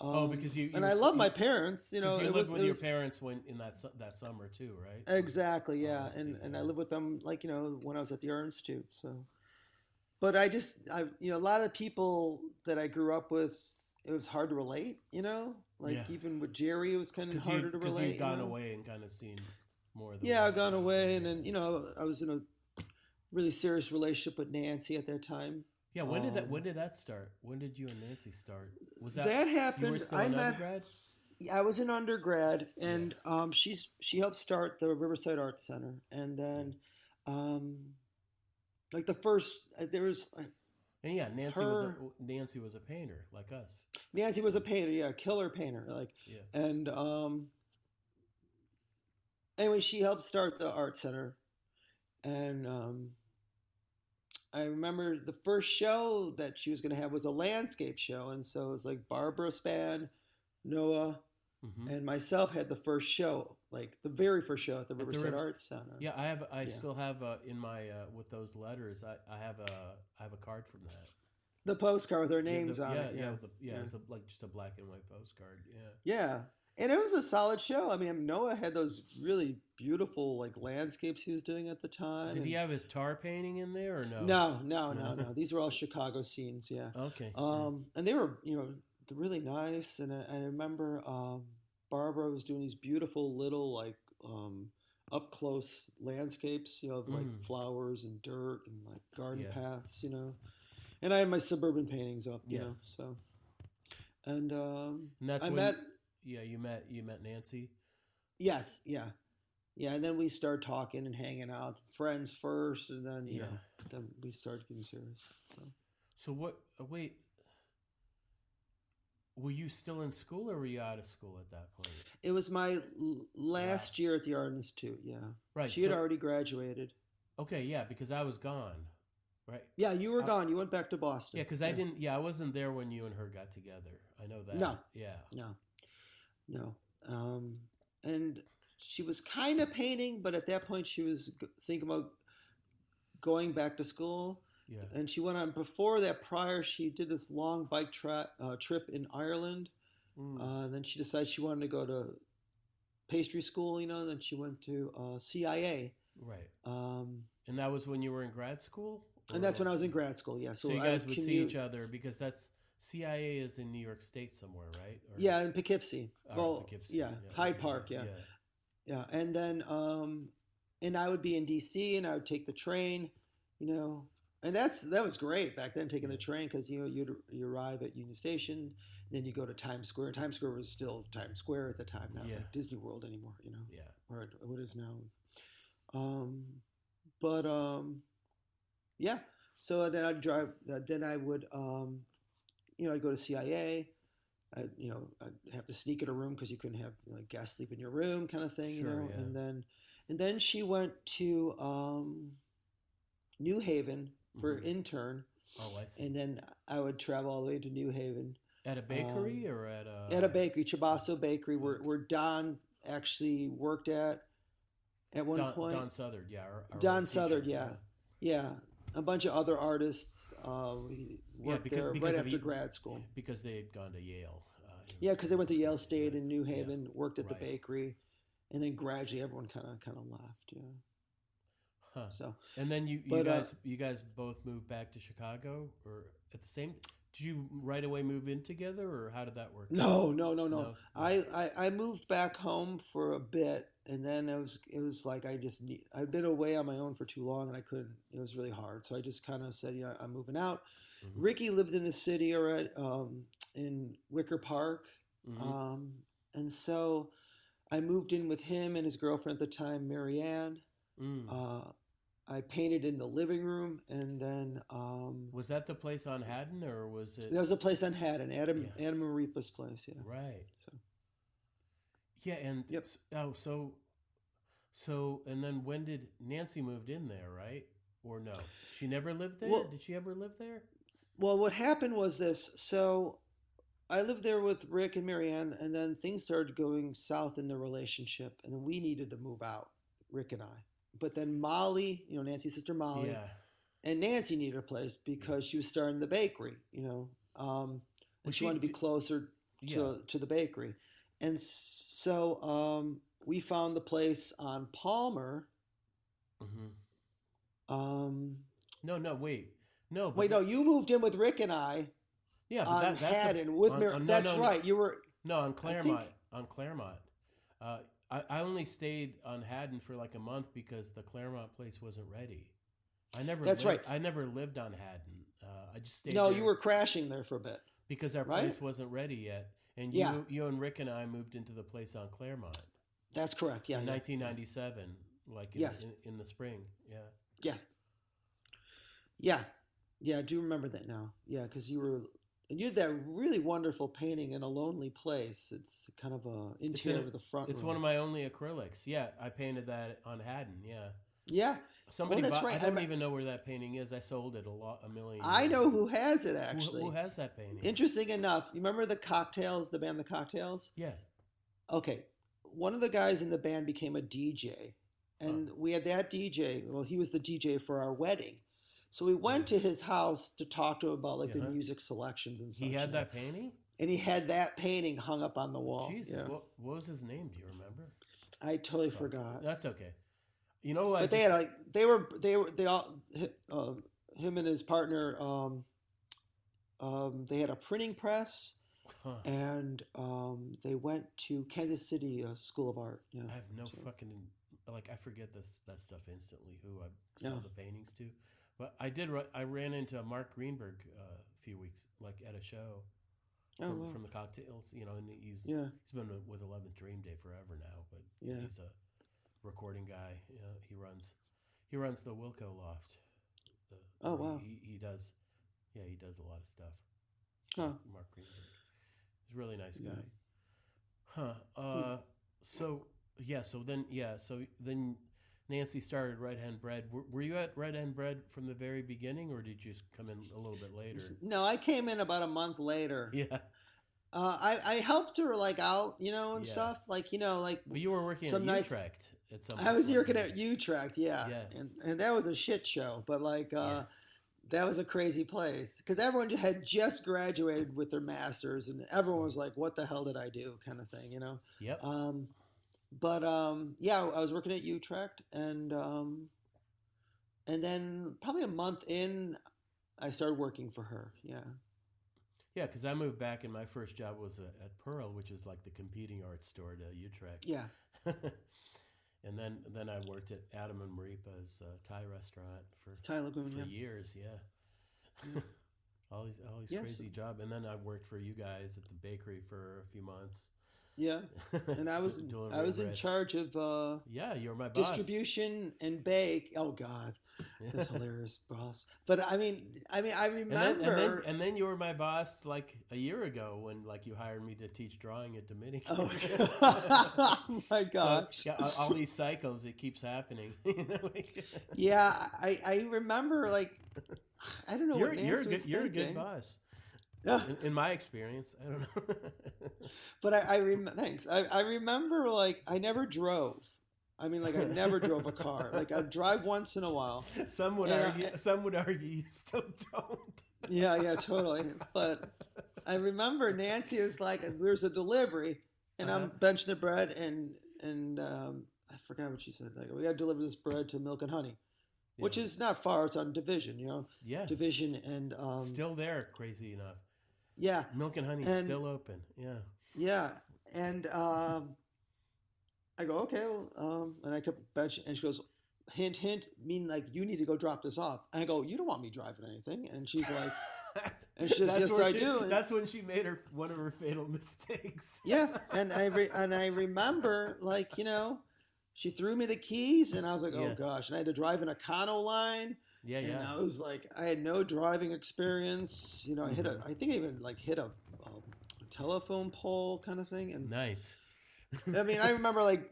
oh, um, because you, you and were I love you- my parents. You know, you it lived was. with It your was parents when in that that summer too, right? exactly, Oh, yeah, I and and I lived with them like you know when I was at the Art Institute. So, but I just I you know a lot of people that I grew up with, it was hard to relate. You know, like Yeah. even with Jerry, it was kind of harder you, to relate. you'd gone know? away and kind of seen more of Yeah. I've gone away, and then you know I was in a really serious relationship with Nancy at that time. Yeah. When did that um, When did that start? When did you and Nancy start? Was That, that, happened. I an met. undergrad? I was an undergrad, and um, she's she helped start the Riverside Art Center, and then, um, like the first uh, there was uh, And yeah, Nancy was a, Nancy was a painter like us. Nancy was a painter, yeah, a killer painter, like, Yeah. and um. Anyway, she helped start the art center, and um. I remember the first show that she was going to have was a landscape show, and so it was like Barbara Span, Noah, hmm and myself had the first show, like the very first show at the the Riverside Riv- Arts Center. Yeah, I have. I Yeah. still have uh, in my uh, with those letters. I, I have a I have a card from that. The postcard with their The- names the- on yeah, it. Yeah. the, yeah, Yeah. It's a, like just a black and white postcard. Yeah. Yeah. And it was a solid show. I mean, Noah had those really beautiful like landscapes he was doing at the time. Did he have his tar painting in there or no? No, no, no, No. no. These were all Chicago scenes. Yeah. Okay. Um, and they were, you know, really nice. And I, I remember um, Barbara was doing these beautiful little like um, up close landscapes, you know, of like Mm. flowers and dirt and like garden Yeah. paths, you know. and I had my suburban paintings up, you Yeah. know. So, and um, And that's I when met yeah, you met you met Nancy. yes, yeah, yeah, and then we start talking and hanging out, friends first, and then you Yeah. know, then we start getting serious. So So what? Uh, wait, were you still in school or were you out of school at that point? it was my last year at the Art Institute. Yeah, Right. she had already graduated. Okay, yeah, because I was gone. Right. Yeah, you were I- gone. You went back to Boston. Yeah, because I didn't. Yeah, I wasn't there when you and her got together. I know that. No. Yeah. No, no. Um, and she was kind of painting, but at that point she was thinking about going back to school. Yeah. And she went on before that. Prior, she did this long bike tra- uh, trip in Ireland. Mm. Uh, then she decided she wanted to go to pastry school. You know, then she went to uh, CIA. right. Um, And that was when you were in grad school. and that's when I was in grad school. Yeah, so, So, you I guys would see each other because that's CIA is in New York State somewhere, right? Or- Yeah, in Poughkeepsie. or well, Poughkeepsie, yeah, Hyde Park. Yeah. yeah. Yeah, and then um, and I would be in DC, and I would take the train, you know, and that's that was great back then taking the train because you know you'd you arrive at Union Station, then you go to Times Square. Times Square was still Times Square at the time, not Yeah. like Disney World anymore, you know, Yeah. or what is now. Um, but um, yeah, so then I'd drive. Then I would um, you know, I'd go to CIA. I'd, you know, I'd have to sneak in a room because you couldn't have like guests sleep in your room, kind of thing, you know. yeah. And then, and then she went to um, New Haven for Mhm. intern, Oh, I see. and then I would travel all the way to New Haven at a bakery or at a at a bakery, Chabaso Bakery, where, where Don actually worked at at one Don, point. Don Southard, yeah. Our, our Don teacher, Southard, yeah. Yeah, a bunch of other artists uh, worked because- there because right after you- grad school. because they had gone to Yale. Uh, Yeah, because they went to Yale State yeah. in New Yeah. Haven, worked at the bakery, and then gradually everyone kind of kind of left. Yeah, Huh. so And then you, you But, uh, guys you guys both moved back to Chicago or at the same did you right away move in together or how did that work? no, no, no, no. No? I, I I moved back home for a bit, and then it was it was like I just need, I'd been away on my own for too long, and I couldn't. It was really hard, so I just kind of said, yeah, I'm moving out. Mhm. Ricky lived in the city already, um, in Wicker Park, Mhm. um, and so I moved in with him and his girlfriend at the time, Marianne. Mm. Uh, I painted in the living room, and then um, was that the place on Haddon or was it there was a place on Haddon, Adam Yeah. Adam Maripa's place. Yeah. right? So Yeah, and Yep. oh, so so and then when did Nancy moved in there, right? Or no? She never lived there? Well- did she ever live there? well, what happened was this. So I lived there with Rick and Marianne, and then things started going south in the relationship, and we needed to move out, Rick and I. But then Molly, you know, Nancy's sister Molly, yeah. and Nancy needed a place because she was starting the bakery, you know, um, and she, she- wanted to be closer to Yeah. to the bakery, and so um, we found the place on Palmer. hmm Um, No, no, wait. No, but wait, no, you moved in with Rick and I yeah, but on that, that's a- Haddon with on- Mar- on- no, That's no, no. right. You were No, on think- Claremont. On Claremont. Uh, I, I only stayed on Haddon for like a month because the Claremont place wasn't ready. I never. That's lived, right. I never lived on Haddon. Uh, I just stayed. no, there you were crashing there for a bit. because our right? place wasn't ready yet, and Yeah. you, you and Rick and I moved into the place on Claremont That's correct. Yeah, in yeah. 1997, like in, Yes. in, in the spring. Yeah. Yeah. Yeah. Yeah, I do remember that now. Yeah, because you were and you had that really wonderful painting in a lonely place. It's kind of a interior of the front. It's room. one of my only acrylics. Yeah, I painted that on Haddon. Yeah. Yeah, Somebody, that's bought, right. I don't even know where that painting is. I sold it a lot, a million. I years know who has it actually. Who, has that painting? Interesting enough, you remember the Cocktails, the band The Cocktails? Yeah. Okay, one of the guys in the band became a DJ, and we had that DJ. Well, he was the DJ for our wedding, so we went to his house to talk to him about like Uh-huh. the music selections and such. He had that painting. and he had that painting hung up on the wall. Jesus, yeah. what, what was his name? Do you remember? I totally forgot. That's okay. You know what? but they had like they were they were they all uh, him and his partner um, um, they had a printing press huh, and um, they went to Kansas City uh, School of Art. Yeah, I have no so- fucking like I forget this that stuff instantly. Who I sold Yeah. the paintings to, But I did. I ran into Mark Greenberg uh, a few weeks, like at a show Oh, from, wow. from the cocktails. You know, and he's yeah, he's been with Eleventh Dream Day forever now. But Yeah. he's a recording guy. You know, he runs he runs the Wilco Loft. The, Oh, wow. He, he does. Yeah, he does a lot of stuff. Huh. Mark Greenberg. He's a really nice Yeah. guy. Huh. Uh, so yeah. So then yeah. So then Nancy started Red Hen Bread. Were, were you at Red Hen Bread from the very beginning, or did you just come in a little bit later? *laughs* no, I came in about a month later. Yeah. Uh, I I helped her like out, you know, and Yeah. stuff. Like you know, like But you were working Some at nights- Utrecht at some. I was working at? Utrecht, yeah, Yeah. and and that was a shit show. But like, uh, Yeah. that was a crazy place because everyone had just graduated with their masters, and everyone was like, "What the hell did I do?" kind of thing, you know. Yep. Um, but um, yeah, I was working at Utrecht, and um, and then probably a month in, I started working for her. Yeah, Yeah, because I moved back, and my first job was uh, at Pearl, which is like the competing art store to Utrecht. yeah, *laughs* and then then I worked at Adam and Maripa's uh, Thai restaurant for Thai Lagoon. for Yeah, years. Yeah. Yeah. *laughs* all these all these Yes. crazy job, and then I worked for you guys at the bakery for a few months. Yeah. *laughs* And I was I was in charge of uh, Yeah, you were my boss. distribution and bake. Oh God, *laughs* that's hilarious, boss. But I mean, I mean, I And then, remember. and, then, and then you were my boss like a year ago when like you hired me to teach drawing at Dominican. oh, *laughs* oh my So, yeah, all, these cycles, it keeps happening. You know, like- Yeah, I, I remember like I don't know you're what you're a good was you're a good boss. Yeah, In, in my experience, I don't know. *laughs* but I, I rem- thanks. I, I remember like I never drove. I mean, like I never drove a car. Like I drive once in a while. some would And I- argue. some would argue you still don't. Yeah, yeah, totally. But I remember Nancy was like, "There's a delivery," and I'm Uh-huh. benching the bread, and and um, I forgot what she said. Like, we got to deliver this bread to Milk and Honey, which is not far. It's on Division, you know, yeah, Division, and um, still there. Crazy enough, yeah, milk and honey And- still open. Yeah, yeah, and um, I go, okay, well, um, and I kept benching, and she goes, hint, hint, mean like you need to go drop this off. And I go, you don't want me driving anything, and she's like. *laughs* And she says, That's "Yes, I she- do." And- That's when she made her one of her fatal *laughs* mistakes. yeah *laughs* and i re- and i remember like you know she threw me the keys and i was like oh Yeah. gosh and i had to drive in a Kano line yeah, and yeah. i was like i had no driving experience you know i hit a Mhm. think i even like hit a, um, a telephone pole kind of thing and nice. i mean i *laughs* remember like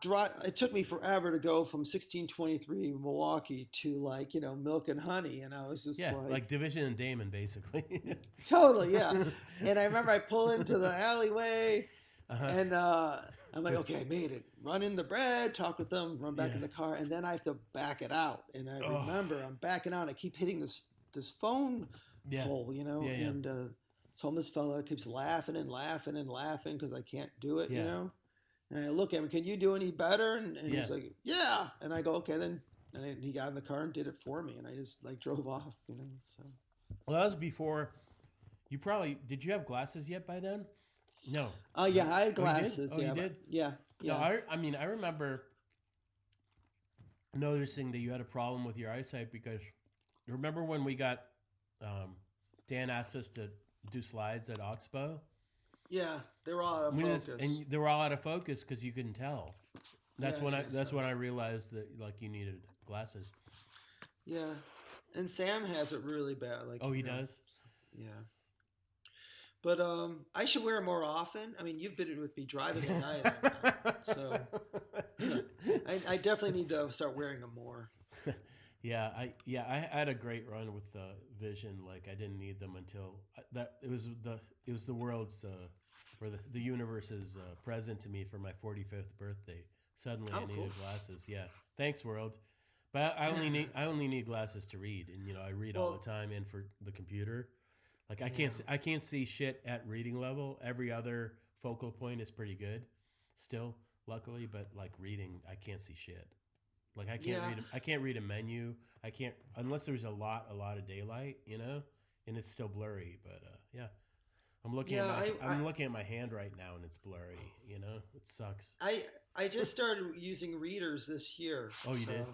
drive it took me forever to go from 1623 milwaukee to like you know milk and honey and i was just Yeah, like, like Division and Damen, basically. *laughs* totally yeah and i remember i pull into the *laughs* alleyway Uh-huh. and uh, I'm like, okay, I made it. Run in the bread, talk with them, run back in the car, and then I have to back it out. And I Oh. remember I'm backing out. I keep hitting this this phone yeah, pole, you know, Yeah, yeah. and uh, this homeless fella keeps laughing and laughing and laughing because I can't do it, you Yeah. know. And I look at him, can you do any better? And, and he's like, yeah. And I go, okay, then. And I- he got in the car and did it for me, and I just like drove off, you know. So Well, that was before. You probably did. You have glasses yet by then? No. oh yeah, I had Oh, glasses. Oh, you yeah, but- yeah, yeah. No, I, I mean, I remember noticing that you had a problem with your eyesight because remember when we got um, Dan asked us to do slides at Oxbow, yeah, they were all out of We focus. just- and they were all out of focus because you couldn't tell. That's Yeah, when I. That's tell. when I realized that like you needed glasses. Yeah, and Sam has it really bad. Like Oh, he you know, does. Yeah, but um, I should wear it more often. I mean, you've been with me driving at night, so I, I definitely need to start wearing them more. *laughs* Yeah, I yeah I had a great run with the Vision. Like I didn't need them until that it was the it was the world's uh, or the the universe's uh, present to me for my 45th birthday. Suddenly I Oh, needed cool. glasses. Yeah, thanks world. But I only *laughs* need I only need glasses to read, and you know I read all the time and for the computer. Like I can't Yeah. see, I can't see shit at reading level. Every other focal point is pretty good, still luckily. But like reading, I can't see shit. Like I can't Yeah. read. A, I can't read a menu. I can't unless there's a lot, a lot of daylight, you know, and it's still blurry. But uh, yeah, I'm looking Yeah, at my. I- I'm I- looking at my hand right now, and it's blurry. You know, it sucks. I I just started using readers this year. Oh, you did?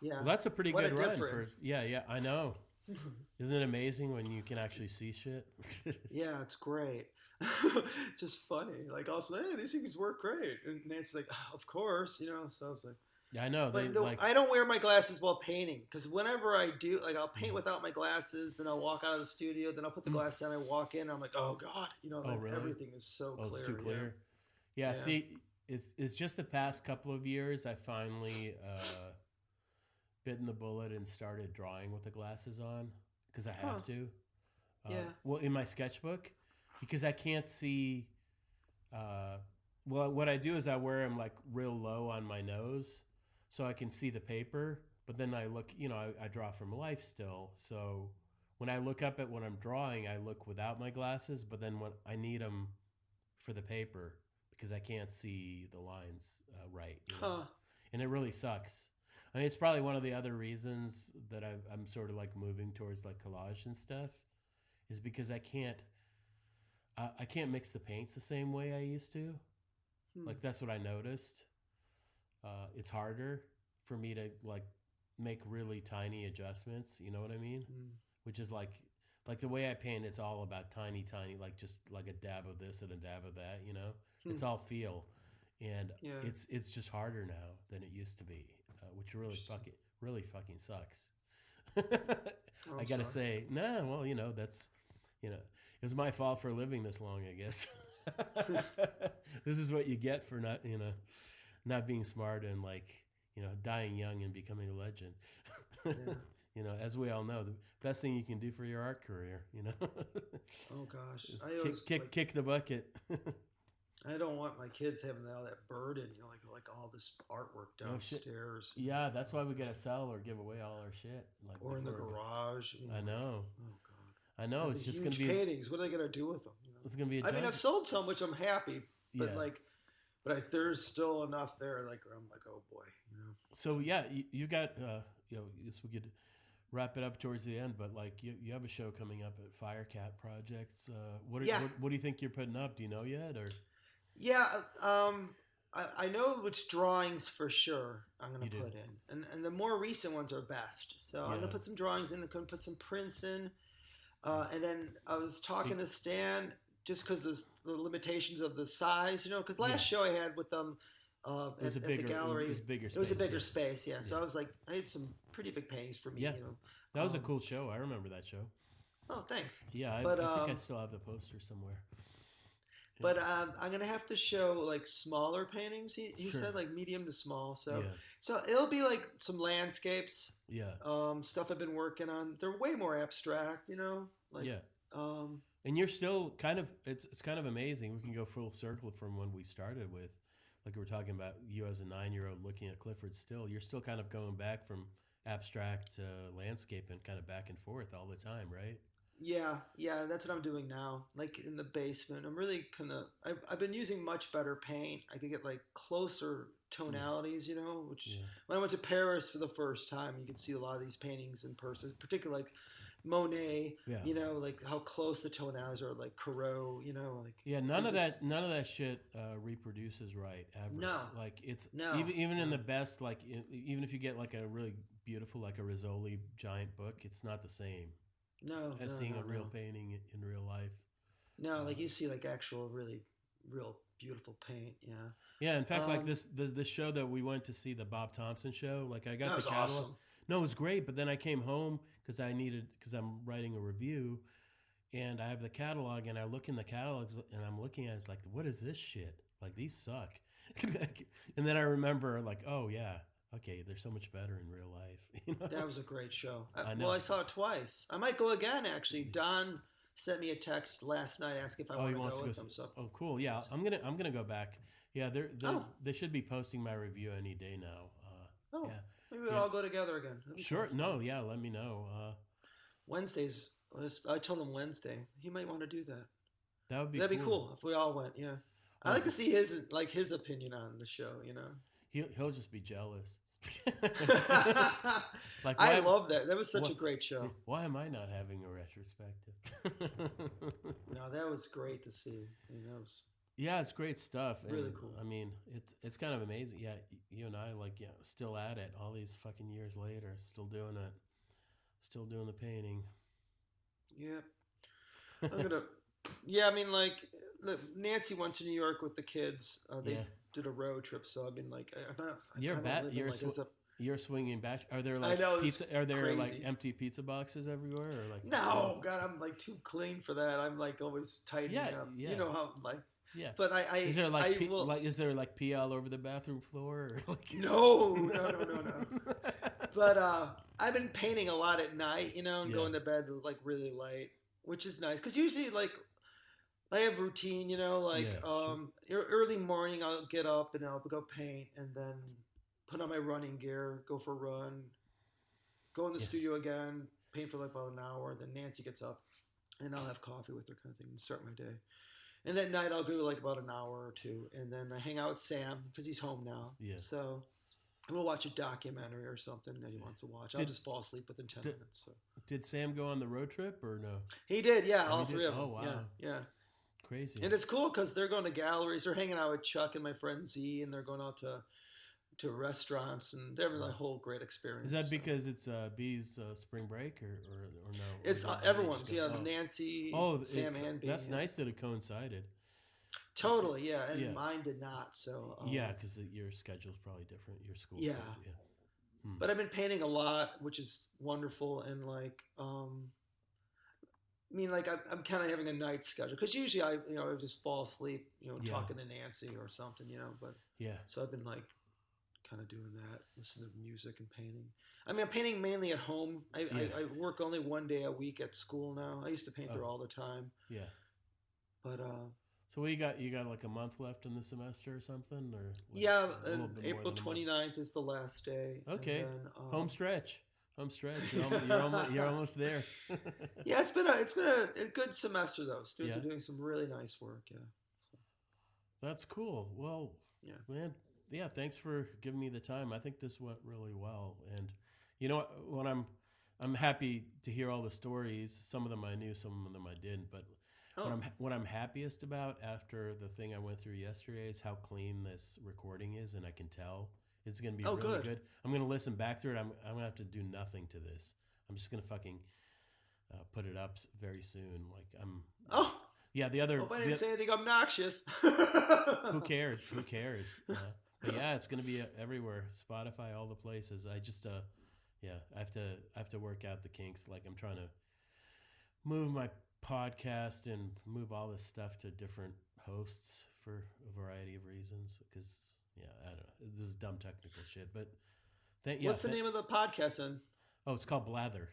Yeah. Well, that's a pretty What a good run difference. for. Yeah, yeah, I know. *laughs* Isn't it amazing when you can actually see shit? *laughs* yeah, it's great. *laughs* Just funny. Like also, hey, these things work great. And Nancy's like, "Ah, of course, you know. So I was like, yeah, I know. They but like. I don't wear my glasses while painting because whenever I do, like I'll Mm. paint without my glasses and I'll walk out of the studio, then I'll put the glasses on, I walk in, and I'm like, oh god, you know, Oh, like really? everything is so oh, clear. it's too yeah. clear. Yeah. Yeah. See, it's it's just the past couple of years I finally uh, bitten the bullet and started drawing with the glasses on because I have Huh. to. Uh, Yeah. Well, in my sketchbook, because I can't see. Uh, well, what I do is I wear them like real low on my nose, so I can see the paper. But then I look, you know, I, I draw from life still. So when I look up at what I'm drawing, I look without my glasses. But then when I need them for the paper because I can't see the lines uh, right, you know? Huh. and it really sucks. I mean, it's probably one of the other reasons that i I'm sort of like moving towards like collage and stuff, is because I can't. I I can't mix the paints the same way I used to. Hmm. Like that's what I noticed. Uh, it's harder for me to like make really tiny adjustments. You know what I mean? Hmm. Which is like like the way I paint. It's all about tiny, tiny, like just like a dab of this and a dab of that. You know, it's Hmm. all feel, and Yeah. it's it's just harder now than it used to be, uh, which really fucking really fucking sucks. *laughs* Oh, I gotta sorry. say, nah. Well, you know that's you know it was my fault for living this long, I guess. *laughs* this is what you get for not you know not being smart and like you know dying young and becoming a legend. Yeah. *laughs* you know, as we all know, the best thing you can do for your art career, you know, Oh gosh, I kick always kick, like, kick the bucket. I don't want my kids having all that burden, you know, like like all this artwork Oh, downstairs. yeah, that's why we gotta sell or give away all our shit. Like Or in the garage. you I know, Oh god. I know. And It's just gonna be. paintings. What are they gonna do with them? You know? It's gonna be. A I mean, I've sold some, which I'm happy, but yeah. like, but I, there's still enough there. Like where I'm like, oh boy, you know. So yeah, you, you got uh, you know, I guess we could wrap it up towards the end, but like you, you have a show coming up at Firecat Projects. Uh, what, are, Yeah. what what do you think you're putting up? Do you know yet or Yeah, um, I, I know which drawings for sure I'm gonna You do. put in, and and the more recent ones are best. So I'm gonna put some drawings in. I'm gonna put some prints in, uh, and then I was talking to Stan just because the the limitations of the size, you know, because last show I had with them uh, it was at, a at bigger the gallery. It was bigger. It was a bigger yeah. space, yeah. So I was like, I had some pretty big paintings for me, Yeah. you know. That was a Um, cool show. I remember that show. Oh, thanks. Yeah, I, but, I think I um, still have the poster somewhere. But um, I'm gonna have to show like smaller paintings. He, he Sure. said like medium to small. So yeah, so it'll be like some landscapes, yeah, um, stuff I've been working on. They're way more abstract, you know. Like yeah. um, And you're still kind of it's it's kind of amazing. We can go full circle from when we started with, like we were talking about you as a nine year old looking at Clyfford Still. You're still kind of going back from abstract to landscape and kind of back and forth all the time, right? Yeah, yeah, that's what I'm doing now. Like in the basement, I'm really kind of. I've, I've been using much better paint. I could get like closer tonalities, you know. Which Yeah, when I went to Paris for the first time, you could see a lot of these paintings in person, particularly like Monet. yeah, You know, like how close the tonalities are, like Corot. You know, like yeah. None of this- that none of that shit uh, reproduces right ever. No. like it's No, even even in the best like even if you get like a really beautiful like a Rizzoli giant book, it's not the same no, as no, seeing no, a real no. painting in real life. No, like you see like actual really real beautiful paint. Yeah, Yeah, in fact, like Um, this the, the show that we went to see, the Bob Thompson show. Like I got that the was catalog. awesome. No, it was great. But then I came home because I needed because I'm writing a review, and I have the catalog, and I look in the catalogs, and I'm looking at it, it's like, what is this shit? Like these suck. *laughs* and then I remember, like, oh yeah, okay, they're so much better in real life. *laughs* You know? That was a great show. I, I know. Well, I saw it twice. I might go again. Actually, Don sent me a text last night asking if I oh, want to go to with him. So Oh, cool. Yeah, I'm gonna I'm gonna go back. Yeah, they're, they're Oh. they should be posting my review any day now. Uh, oh, yeah. maybe we'll Yeah. all go together again. Sure. fun. No. Yeah. Let me know. Uh, Wednesdays. I told him Wednesday. He might want to do that. that would be That'd be cool if we all went. Yeah, I like to see his like his opinion on the show. You know. He'll he'll just be jealous. *laughs* like I love that. That was such a great show. *laughs* Why am I not having a retrospective? *laughs* No, that was great to see. I mean, that was Yeah, it's great stuff. Really and, cool. I mean, it's it's kind of amazing. Yeah, you and I like yeah, still at it all these fucking years later, still doing it, still doing the painting. Yeah. I'm gonna. Yeah, I mean, like look, Nancy went to New York with the kids. Uh, they Yeah. Did a road trip, so I've been like, I- I'm not. I You're bat- you're like, sw- You're swinging back. Are there I like know, pizza? Are there like empty pizza boxes everywhere, or like no, God, I'm like too clean for that. I'm like always tightening Yeah, up. yeah. You know how like. Yeah. But I, I Is there like I pee, will, like is there like pee all over the bathroom floor? Or *laughs* like No, no, no, no, no. *laughs* but uh, I've been painting a lot at night, you know, and Yeah. going to bed like really late, which is nice because usually like I have routine, you know, like Yeah, um, ear- early morning I'll get up and I'll go paint and then put on my running gear, go for a run, go in the Yeah. studio again, paint for like about an hour. Then Nancy gets up and I'll have coffee with her, kind of thing, and start my day. And that night I'll go like about an hour or two, and then I hang out with Sam because he's home now. Yeah. So we'll watch a documentary or something that he wants to watch. I'll Did- just fall asleep within ten did- minutes. So Did Sam go on the road trip or no? he did, yeah, Oh, all three did? of them. Oh, wow. Yeah, yeah. Crazy. And it's cool because they're going to galleries. They're hanging out with Chuck and my friend Z, and they're going out to to restaurants, and they're having a whole great experience. Is that so. because it's uh, Bee's uh, spring break or, or, or no? Or it's uh, everyone's? Yeah, oh. Nancy, Oh, it Sam, co- and B. That's yeah. nice that it coincided. Totally, yeah. And Yeah. mine did not. So um, yeah, because your schedule's probably different. Your school. Yeah. schedule, yeah. Hmm. but I've been painting a lot, which is wonderful. And like, um, I mean, like I'm, I'm kind of having a night schedule because usually I, you know, I just fall asleep, you know, Yeah. talking to Nancy or something, you know. But yeah. so I've been like, kind of doing that, listening to music and painting. I mean, I'm painting mainly at home. I, Yeah. I, I work only one day a week at school now. I used to paint there Oh. all the time, Yeah. but uh, So what you got? You got like a month left in the semester or something, or yeah, a little and bit more April than a 29th is the last day. Okay. then, um, Home stretch. Home stretch. You're almost, you're almost, you're almost there. *laughs* Yeah, it's been a it's been a, a good semester though. Students Yeah. are doing some really nice work. Yeah. That's cool. Well, Yeah. man, yeah, thanks for giving me the time. I think this went really well, and you know what? When I'm, I'm happy to hear all the stories. Some of them I knew, some of them I didn't. But Oh, what I'm what I'm happiest about after the thing I went through yesterday is how clean this recording is, and I can tell it's gonna be Oh, really good. good. I'm gonna listen back through it. I'm I'm gonna have to do nothing to this. I'm just gonna fucking uh, put it up very soon. Like I'm. oh, Yeah, the other. hope I didn't say anything obnoxious. who cares? Who cares? *laughs* Uh, yeah, it's gonna be uh, everywhere. Spotify, all the places. I just uh, yeah, I have to I have to work out the kinks. Like I'm trying to move my podcast and move all this stuff to different hosts for a variety of reasons. Because yeah, I don't know. This is dumb technical shit, but thank yeah. What's the tha- name of the podcast then? Oh, it's called Blather.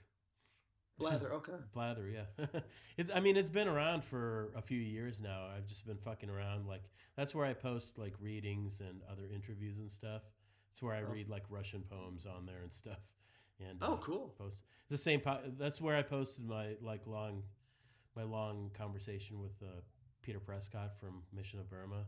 Blather. *laughs* Okay. Blather, yeah. *laughs* it, I mean, it's been around for a few years now. I've just been fucking around. Like that's where I post like readings and other interviews and stuff. It's where I Oh. read like Russian poems on there and stuff. And Oh, uh, cool. Post the same. Po- that's where I posted my like long, my long conversation with uh, Peter Prescott from Mission of Burma.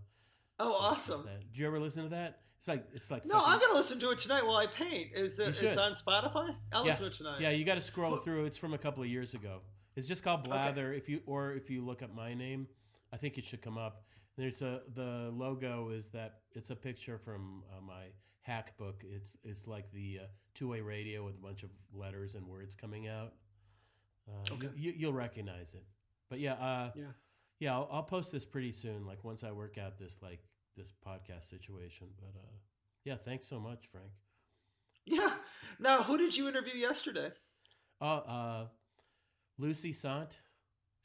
Oh, awesome. Did you ever listen to that? It's like it's like No, fucking- I'm gonna listen to it tonight while I paint. Is it? It's on Spotify. I'll Yeah. listen to it tonight. Yeah, you got to scroll through. It's from a couple of years ago. It's just called Okay. Blather. If you or if you look up my name, I think it should come up. There's a the logo is that it's a picture from uh, my hack book. It's it's like the uh, two way radio with a bunch of letters and words coming out. Uh, Okay. you, you'll recognize it. But yeah, uh, Yeah. Yeah. I'll, I'll post this pretty soon. Like once I work out this like this podcast situation. But uh, yeah, thanks so much, Frank. Yeah. Now, who did you interview yesterday? Oh, uh, Lucy Sante.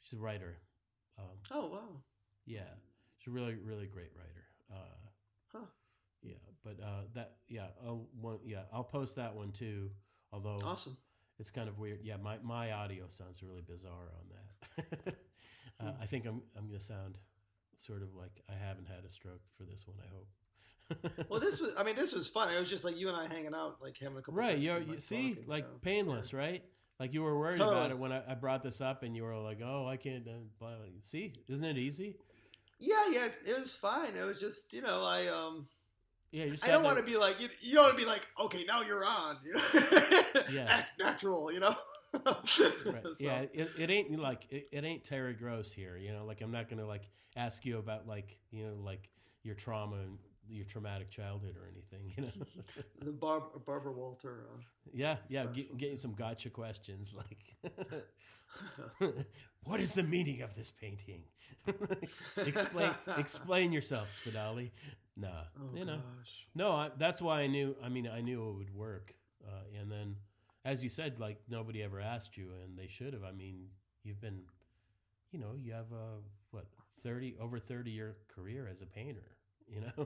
She's a writer. Um, Oh wow. yeah, she's a really, really great writer. Uh, Huh. Yeah, but uh, that yeah, I'll, one, yeah, I'll post that one too. Although Awesome. it's kind of weird. Yeah, my, my audio sounds really bizarre on that. *laughs* uh, I think I'm I'm gonna sound sort of like I haven't had a stroke for this one. I hope. Well, this *laughs* was. I mean, this was fun. It was just like you and I hanging out, like having a couple. right. drinks You're, and, you like, see, talking, like so, painless, right? Like you were worried Totally. about it when I, I brought this up, and you were like, "Oh, I can't." Uh, blah, blah. See, isn't it easy? Yeah, yeah. It was fine. It was just, you know, I um. Yeah. I don't want to be like you. You don't want to be like, okay, now you're on. You know? Yeah. *laughs* Act natural. You know. Right. *laughs* So- Yeah, it, it ain't like it, it ain't Terry Gross here. You know, like I'm not gonna like ask you about like you know like your trauma and your traumatic childhood or anything. You know. *laughs* the Barb- Barbara Walter. Uh, yeah, yeah. Get, getting some gotcha questions like, *laughs* what is the meaning of this painting? explain explain yourself, Spadali. Nah, oh you know. gosh. No, I, that's why I knew. I mean, I knew it would work. Uh, and then, as you said, like nobody ever asked you, and they should have. I mean, you've been, you know, you have a what thirty over thirty year career as a painter. *laughs* You know,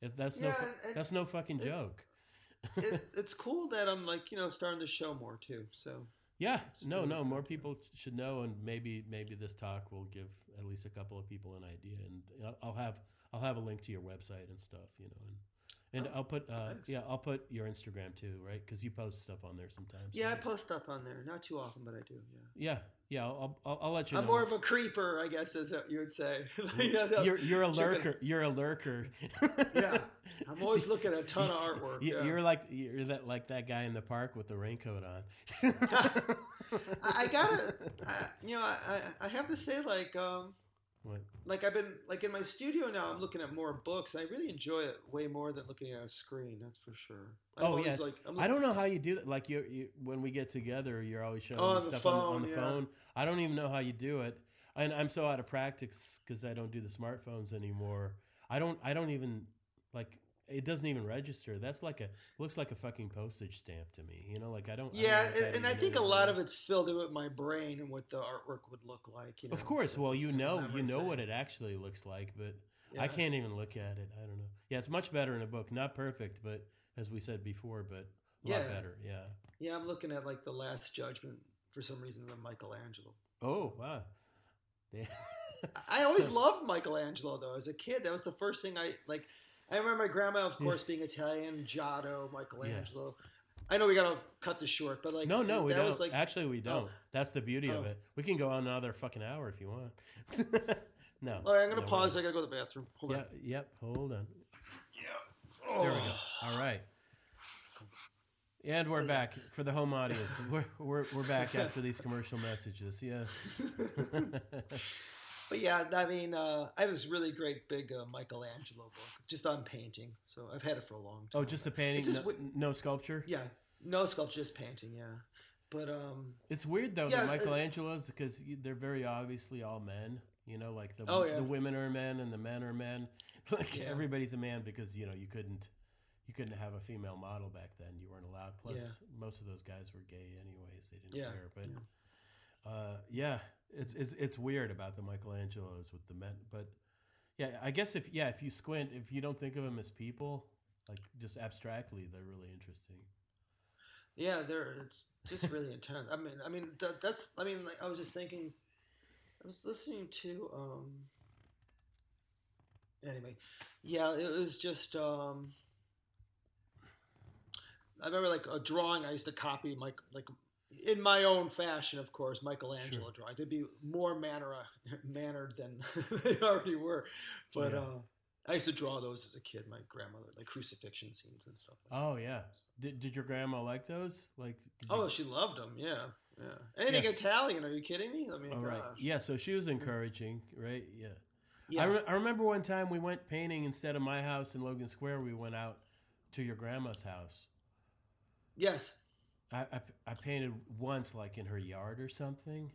If that's no Yeah, and that's no fucking it- joke. it, *laughs* it's cool that I'm like you know starting to show more too. So Yeah, no, really no. More people should know, and maybe maybe this talk will give at least a couple of people an idea. And I'll- I'll have I'll have a link to your website and stuff, you know, and and Oh, I'll put uh, thanks. yeah I'll put your Instagram too, right? Because you post stuff on there sometimes. yeah, I post stuff on there. Not too often, but I do. Yeah. yeah, yeah. I'll I'll, I'll let you I'm know. more of a creeper, I guess, as you would say. *laughs* You the you're you're a lurker. You're a lurker. *laughs* Yeah, I'm always looking at a ton of *laughs* artwork. You- yeah. You're like you're that like that guy in the park with the raincoat on. I, I gotta, I, you know, I, I- I have to say, like, um, What? like I've been like in my studio now. I'm looking at more books, and I really enjoy it way more than looking at a screen. That's for sure. I'm Oh, yes. like, I'm I don't know how you do that. Like you, you when we get together, you're always showing Oh, me on the stuff on, on the yeah. phone. I don't even know how you do it, and I'm so out of practice because I don't do the smartphones anymore. I don't. I don't even like. It doesn't even register. That's like a looks like a fucking postage stamp to me. You know, like I don't. I don't Yeah, what that and, I think a lot of it's filled in with my brain and what the artwork would look like. You know, Of course. so Well, you know, you know what it actually looks like, but I can't even look at it. I don't know. Yeah, it's much better in a book. Not perfect, but as we said before, but a lot Yeah. better. Yeah. Yeah, I'm looking at like the Last Judgment for some reason of Michelangelo. Oh wow. Yeah. *laughs* I I always loved Michelangelo though. As a kid, that was the first thing I like. I remember my grandma, of Yeah. course, being Italian, Giotto, Michelangelo. I know we gotta cut this short, but like no, no, we that don't. was like Actually, we don't. Oh. That's the beauty of Oh. it. We can go on another fucking hour if you want. *laughs* no. All right, I'm gonna no, pause. we I gotta go to the bathroom. Hold don't. on. Yeah. Yep. Hold on. Yeah. There we go. All right. And we're back for the home audience. *laughs* We're, we're, we're back after these commercial messages. Yeah. *laughs* but yeah, I mean, uh, I have this really great big uh, Michelangelo book just on painting. So I've had it for a long time. oh, just the painting, just no, no sculpture. yeah, no sculpture, just painting. Yeah, but um, It's weird though, Yeah, the Michelangelos, because they're very obviously all men. You know, like the Oh, yeah. the women are men and the men are men. *laughs* Like Yeah. everybody's a man because you know you couldn't you couldn't have a female model back then. You weren't allowed. Plus, most of those guys were gay anyways. They didn't care. But yeah. uh, yeah, it's it's it's weird about the Michelangelos with the men. But yeah, I guess if yeah if you squint, if you don't think of them as people, like just abstractly, they're really interesting. Yeah, they're it's just really intense. I mean, I mean that, that's. I mean, like I was just thinking. I was listening to. um Anyway, yeah, it was just. um I remember like a drawing I used to copy, like like in my own fashion, of course, Michelangelo Sure. drawing to be more manner mannered than *laughs* they already were. But Yeah. uh, I used to draw those as a kid. My grandmother, like crucifixion scenes and stuff. Like Oh yeah, did did your grandma like those? Like you- Oh, she loved them. Yeah, yeah. Anything Yes. Italian? Are you kidding me? I mean, All gosh. right. Yeah, so she was encouraging, right? Yeah. yeah. I, re- I remember one time we went painting instead of my house in Logan Square. We went out to your grandma's house. yes. I, I, I painted once, like in her yard or something.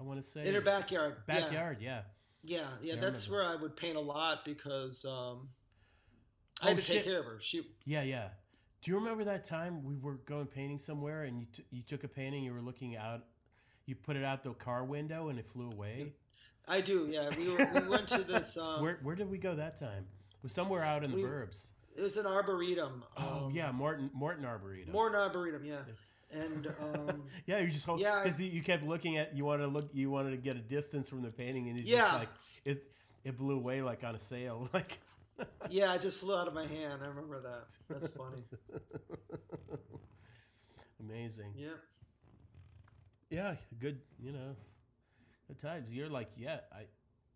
I want to say In her backyard. Backyard, yeah. Yeah, yeah. Yeah, that's remember. where I would paint a lot because um, Oh, I had to shit. take care of her. She. Yeah, yeah. Do you remember that time we were going painting somewhere and you t- you took a painting, you were looking out, you put it out the car window and it flew away? I do. Yeah, we were, we went to this. *laughs* Um, where where did we go that time? It was somewhere out in the we- burbs. It was an arboretum. Oh um, yeah, Morton Morton Arboretum. More an arboretum. Yeah, and *laughs* um, Yeah, you just hold Yeah, because you kept looking at you wanted to look you wanted to get a distance from the painting and just Yeah. like it it blew away like on a sail *laughs* like yeah, it just flew out of my hand. I remember that. That's funny. *laughs* amazing. Yeah. Yeah, good. You know, good times. You're like, yeah, I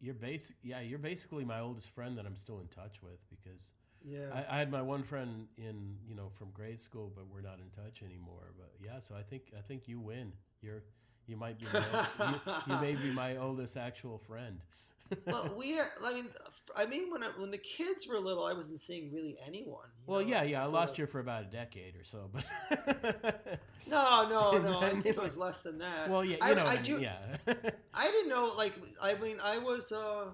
you're basic. Yeah, you're basically my oldest friend that I'm still in touch with because Yeah. I, I had my one friend in you know from grade school, but we're not in touch anymore. But yeah, so I think I think you win. You're you might be my, you, you may be my oldest actual friend. *laughs* well, we are. I mean, I mean, when I, when the kids were little, I wasn't seeing really anyone. well, know? yeah, yeah. I lost But- you for about a decade or so, but *laughs* No, no, *laughs* no. I think it was less than that. well, yeah, you I, know, I do. yeah. I didn't know. Like, I mean, I was uh,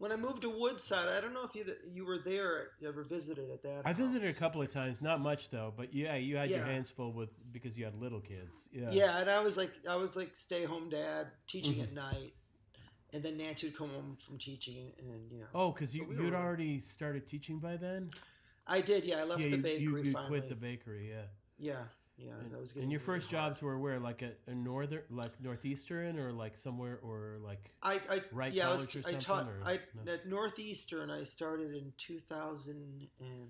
when I moved to Woodside. I don't know if you you were there. You ever visited at that? I visited a couple of times, not much though, but yeah, you had your hands full with because you had little kids. Yeah. Yeah, and I was like, I was like stay home dad, teaching Mhm. at night, and then Nancy would come home from teaching, and you know, Oh, because you we you'd already started teaching by then. I did. Yeah, I left yeah, the bakery you, you finally. quit the bakery. Yeah. yeah, yeah, And, that was and your really first hard. jobs were where, like at a northern, like northeastern, or like somewhere, or like I, I Wright yeah, I was. I taught. or I no? at Northeastern. I started in two thousand and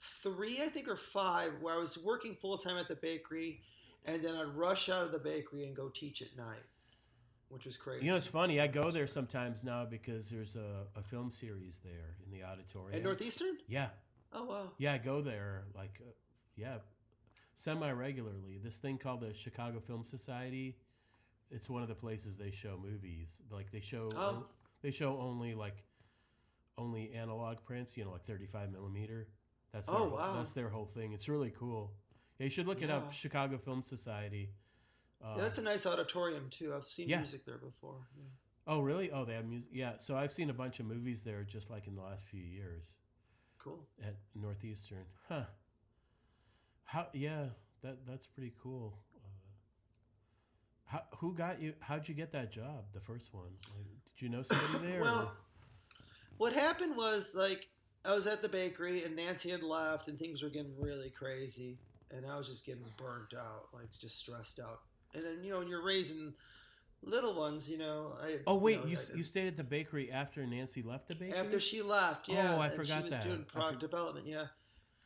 three, I think, or five, where I was working full time at the bakery, and then I'd rush out of the bakery and go teach at night, which was crazy. you know, it's funny. I go there sometimes now because there's a, a film series there in the auditorium. at Northeastern. yeah, Oh wow. yeah, I go there like, uh, yeah, semi regularly. This thing called the Chicago Film Society. It's one of the places they show movies. Like they show, Oh. they show only like, only analog prints. You know, like 35 millimeter. That's their, Oh, wow. That's their whole thing. It's really cool. Yeah, you should look it up. Chicago Film Society. Uh, Yeah, that's a nice auditorium too. I've seen yeah. music there before. Yeah. oh, really? Oh, they have music. Yeah. So I've seen a bunch of movies there just like in the last few years Cool. at Northeastern. Huh. How? Yeah. That that's pretty cool. Uh, how? Who got you? How'd you get that job? The first one. Like, did you know somebody there? Well, or- what happened was like I was at the bakery and Nancy had left and things were getting really crazy and I was just getting burnt out, like just stressed out. And then you know when you're raising little ones, you know. I, oh wait, know, you I- you stayed at the bakery after Nancy left the bakery. after she left, yeah. Oh, I forgot She was that. doing product development, yeah.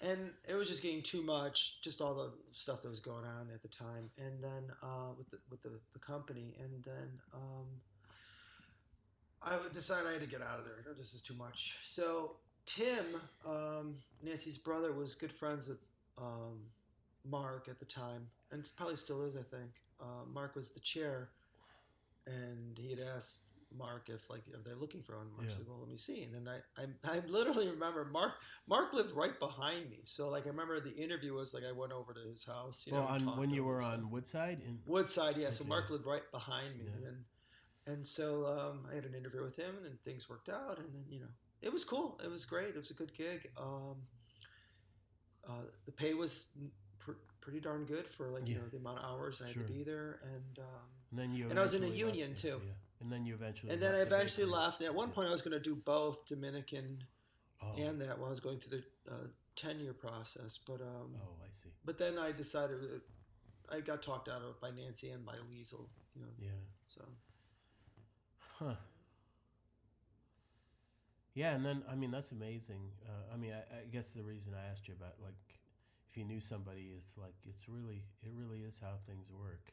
And it was just getting too much, just all the stuff that was going on at the time, and then uh, with the with the, the company, and then um, I decided I had to get out of there. This is too much. So Tim, um, Nancy's brother, was good friends with um, Mark at the time, and probably still is. I think uh, Mark was the chair, and he had asked Mark if like are they looking for one? Mark Yeah. "Well, let me see." And then I, I I literally remember Mark Mark lived right behind me, so like I remember the interview was like I went over to his house. You well, know, on when you were on Woodside in Woodside, yeah. So Mark lived right behind me, Yeah. and and so um, I had an interview with him, and things worked out, and then you know it was cool. It was great. It was a good gig. Um, uh, the pay was pr- pretty darn good for like you know the amount of hours I had Sure. to be there, and um, and then you And I was in a union, too. Yeah. And then you eventually and then I eventually left. And at one point, I was going to do both Dominican Oh. and that while I was going through the uh, tenure process, but um, oh, I see. but then I decided I got talked out of it by Nancy and by Liesel, you know, Yeah. so. Huh. Yeah, and then I mean that's amazing. Uh, I mean, I, I guess the reason I asked you about like if you knew somebody is like it's really it really is how things work,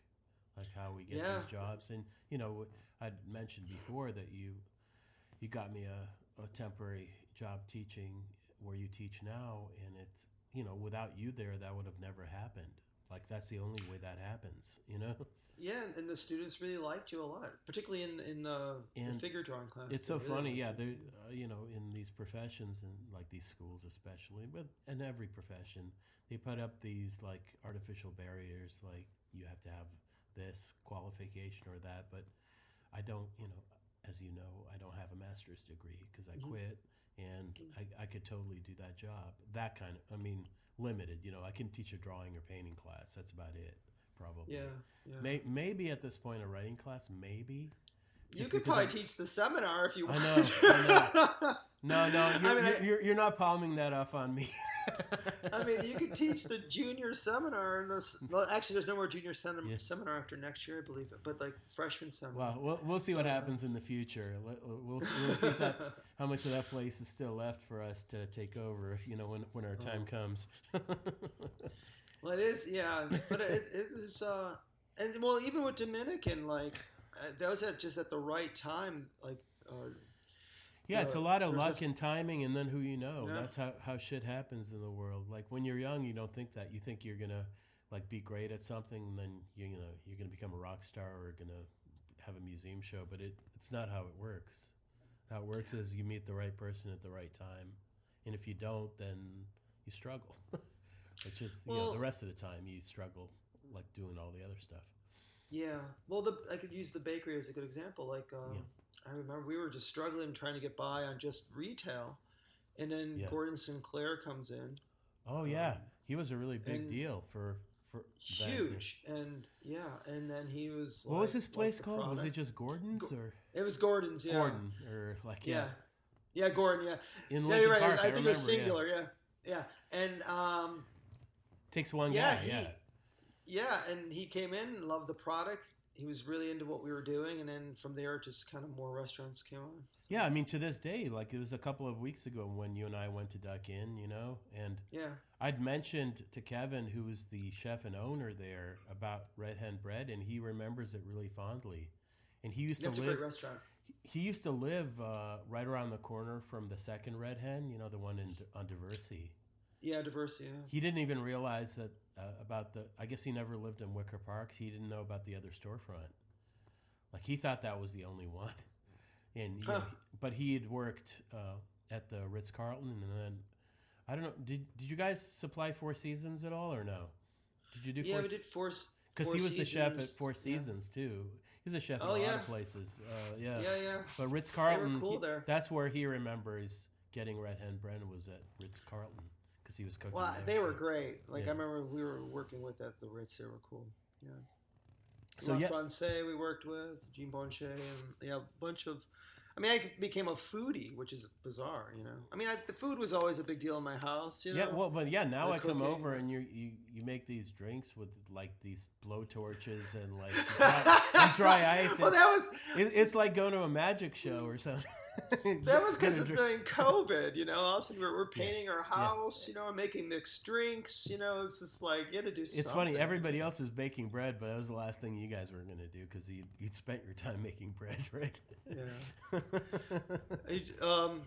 like how we get Yeah. these jobs. And you know, I'd mentioned before that you you got me a, a temporary job teaching where you teach now, and it's you know without you there that would have never happened. Like that's the only way that happens. You know. Yeah, and, the students really liked you a lot, particularly in in the, the figure drawing class. it's so really funny yeah there uh, you know in these professions and like these schools especially but in every profession they put up these like artificial barriers like you have to have this qualification or that but i don't you know as you know i don't have a master's degree because i Mhm. quit and. I, I could totally do that job that kind of i mean limited you know i can teach a drawing or painting class that's about it probably Yeah, yeah. May, maybe at this point a writing class maybe you could probably I'm- teach the seminar if you I want. know, *laughs* No, no, you're, I mean, you're, you're, you're not palming that off on me. *laughs* *laughs* I mean, you could teach the junior seminar. And this, well, actually, there's no more junior sem- Yeah. seminar after next year, I believe it. But like freshman seminar. Well, we'll, we'll see what Uh, happens in the future. We'll, see- we'll see that, *laughs* how much of that place is still left for us to take over, you know, when, when our time Oh. comes. *laughs* well, it is, yeah. But it, uh, and well, even with Dominican, like, uh, that was at just at the right time. Like, uh, Yeah, it's a lot of there's a- luck and timing, and then who you know. Yeah. That's how, how shit happens in the world. Like when you're young, you don't think that. You think you're gonna like be great at something, and then you you know you're gonna become a rock star or gonna have a museum show. But it it's not how it works. How it works is you meet the right person at the right time, and if you don't, then you struggle. *laughs* Which is you know the rest of the time you struggle like doing all the other stuff. yeah. Well, the I could use the bakery as a good example. Like, um, Yeah. I remember we were just struggling trying to get by on just retail, and then Yeah. Gordon Sinclair comes in, Oh yeah, Um, he was a really big deal for for huge, and yeah, and then he was. What was like- his place the called? Was it just Gordon's or It was Gordon's. Yeah. Gordon or like Yeah. yeah, Yeah, Gordon. Yeah. in Yeah, Lincoln you're right. Park? I, think it was remember, yeah. singular. Yeah. Yeah. And um, Takes one yeah, guy. he, yeah, yeah, and he came in, and loved the product. He was really into what we were doing, and then from there, just kind of more restaurants came on. yeah. I mean, to this day, like it was a couple of weeks ago when you and I went to Duck Inn, you know, and Yeah. I'd mentioned to Kevin, who was the chef and owner there, about Red Hen Bread, and he remembers it really fondly. And he used That's to a live. great restaurant. He used to live uh, right around the corner from the second Red Hen, you know, the one in on Diversey. Yeah, Diversey. Yeah. He didn't even realize that uh, about the. I guess he never lived in Wicker Park. He didn't know about the other storefront. Like he thought that was the only one, *laughs* and you know, but he had worked uh, at the Ritz Carlton, and then I don't know. Did did you guys supply Four Seasons at all, or no? Did you do? Yeah, Four we did force. because he was the chef at Four Seasons too. He was a chef Oh, at a lot of places. Uh, yeah. Yeah, yeah. But Ritz Carlton, cool that's where he remembers getting Red Hen Bread was at Ritz Carlton because he was cooking. Well, there. they were great. Like Yeah. I remember we were working with at the Ritz. They were cool. Yeah. So, La yeah. Francais we worked with Jean Banchet and yeah, a bunch of. I mean, I became a foodie, which is bizarre, you know. I mean, I, the food was always a big deal in my house, you know. Yeah, well, but yeah, now the I come over and you you you make these drinks with like these blow torches and like *laughs* dry, and dry ice. well, that was it, it's like going to a magic show or something. *laughs* that was because during COVID, you know. Also, we're, we're painting our Yeah. house, you know, and making mixed drinks, you know. It's just like you had to do. It's funny. Everybody else was baking bread, but that was the last thing you guys were going to do because you you'd spent your time making bread, *laughs* right? Yeah. Um,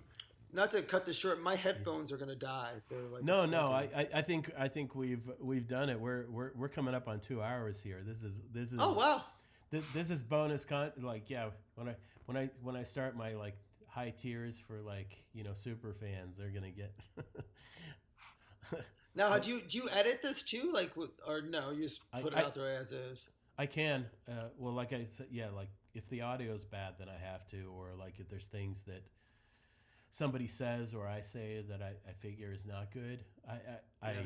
not to cut this short, my headphones are gonna die. They're like no, no. I. I, I think I think we've we've done it. We're we're we're coming up on two hours here. This is this is Oh wow! this, this is bonus con like yeah when i when i when i start my like high tiers for like you know super fans they're gonna get *laughs* Now, do you do you edit this too, like, or no? You just I- put it I- out there as is. i can uh, well like i said yeah like if the audio is bad then i have to or like if there's things that somebody says or i say that i, I figure is not good i i, I Yeah.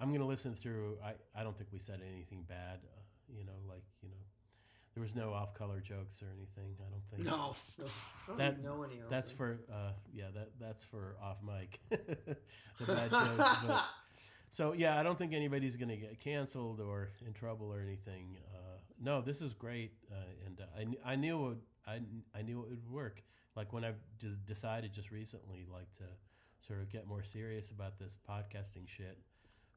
i'm gonna listen through i i don't think we said anything bad uh, you know like you know there was no off-color jokes or anything i don't think No, no, I don't That- know any. of That's them. for uh, yeah that that's for off mic. *laughs* the bad jokes. But, so yeah, I don't think anybody's gonna get canceled or in trouble or anything. Uh, no, this is great, uh, and uh, I, I knew it would, I I knew it would work. Like when I d- decided just recently, like to sort of get more serious about this podcasting shit.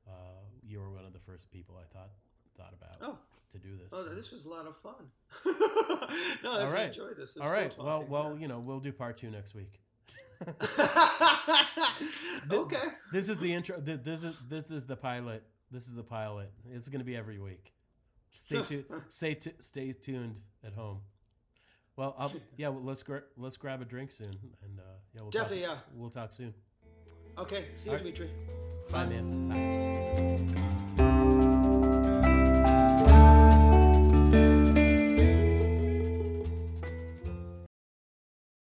Uh, you were one of the first people I thought thought about Oh, to do this. oh, so. this was a lot of fun. *laughs* no, All I right. enjoyed this. It was All right. Well, talking, well, yeah. you know, we'll do part two next week. *laughs* okay. This is the intro. th- This is this is the pilot. This is the pilot. It's going to be every week. Stay tuned. *laughs* stay tu- stay tuned at home. Well, I'll, yeah. Well, let's gra- let's grab a drink soon, and uh, yeah, we'll Definitely, talk, yeah. We'll talk soon. Okay. See you, All right. Dimitri. Bye, man. Bye.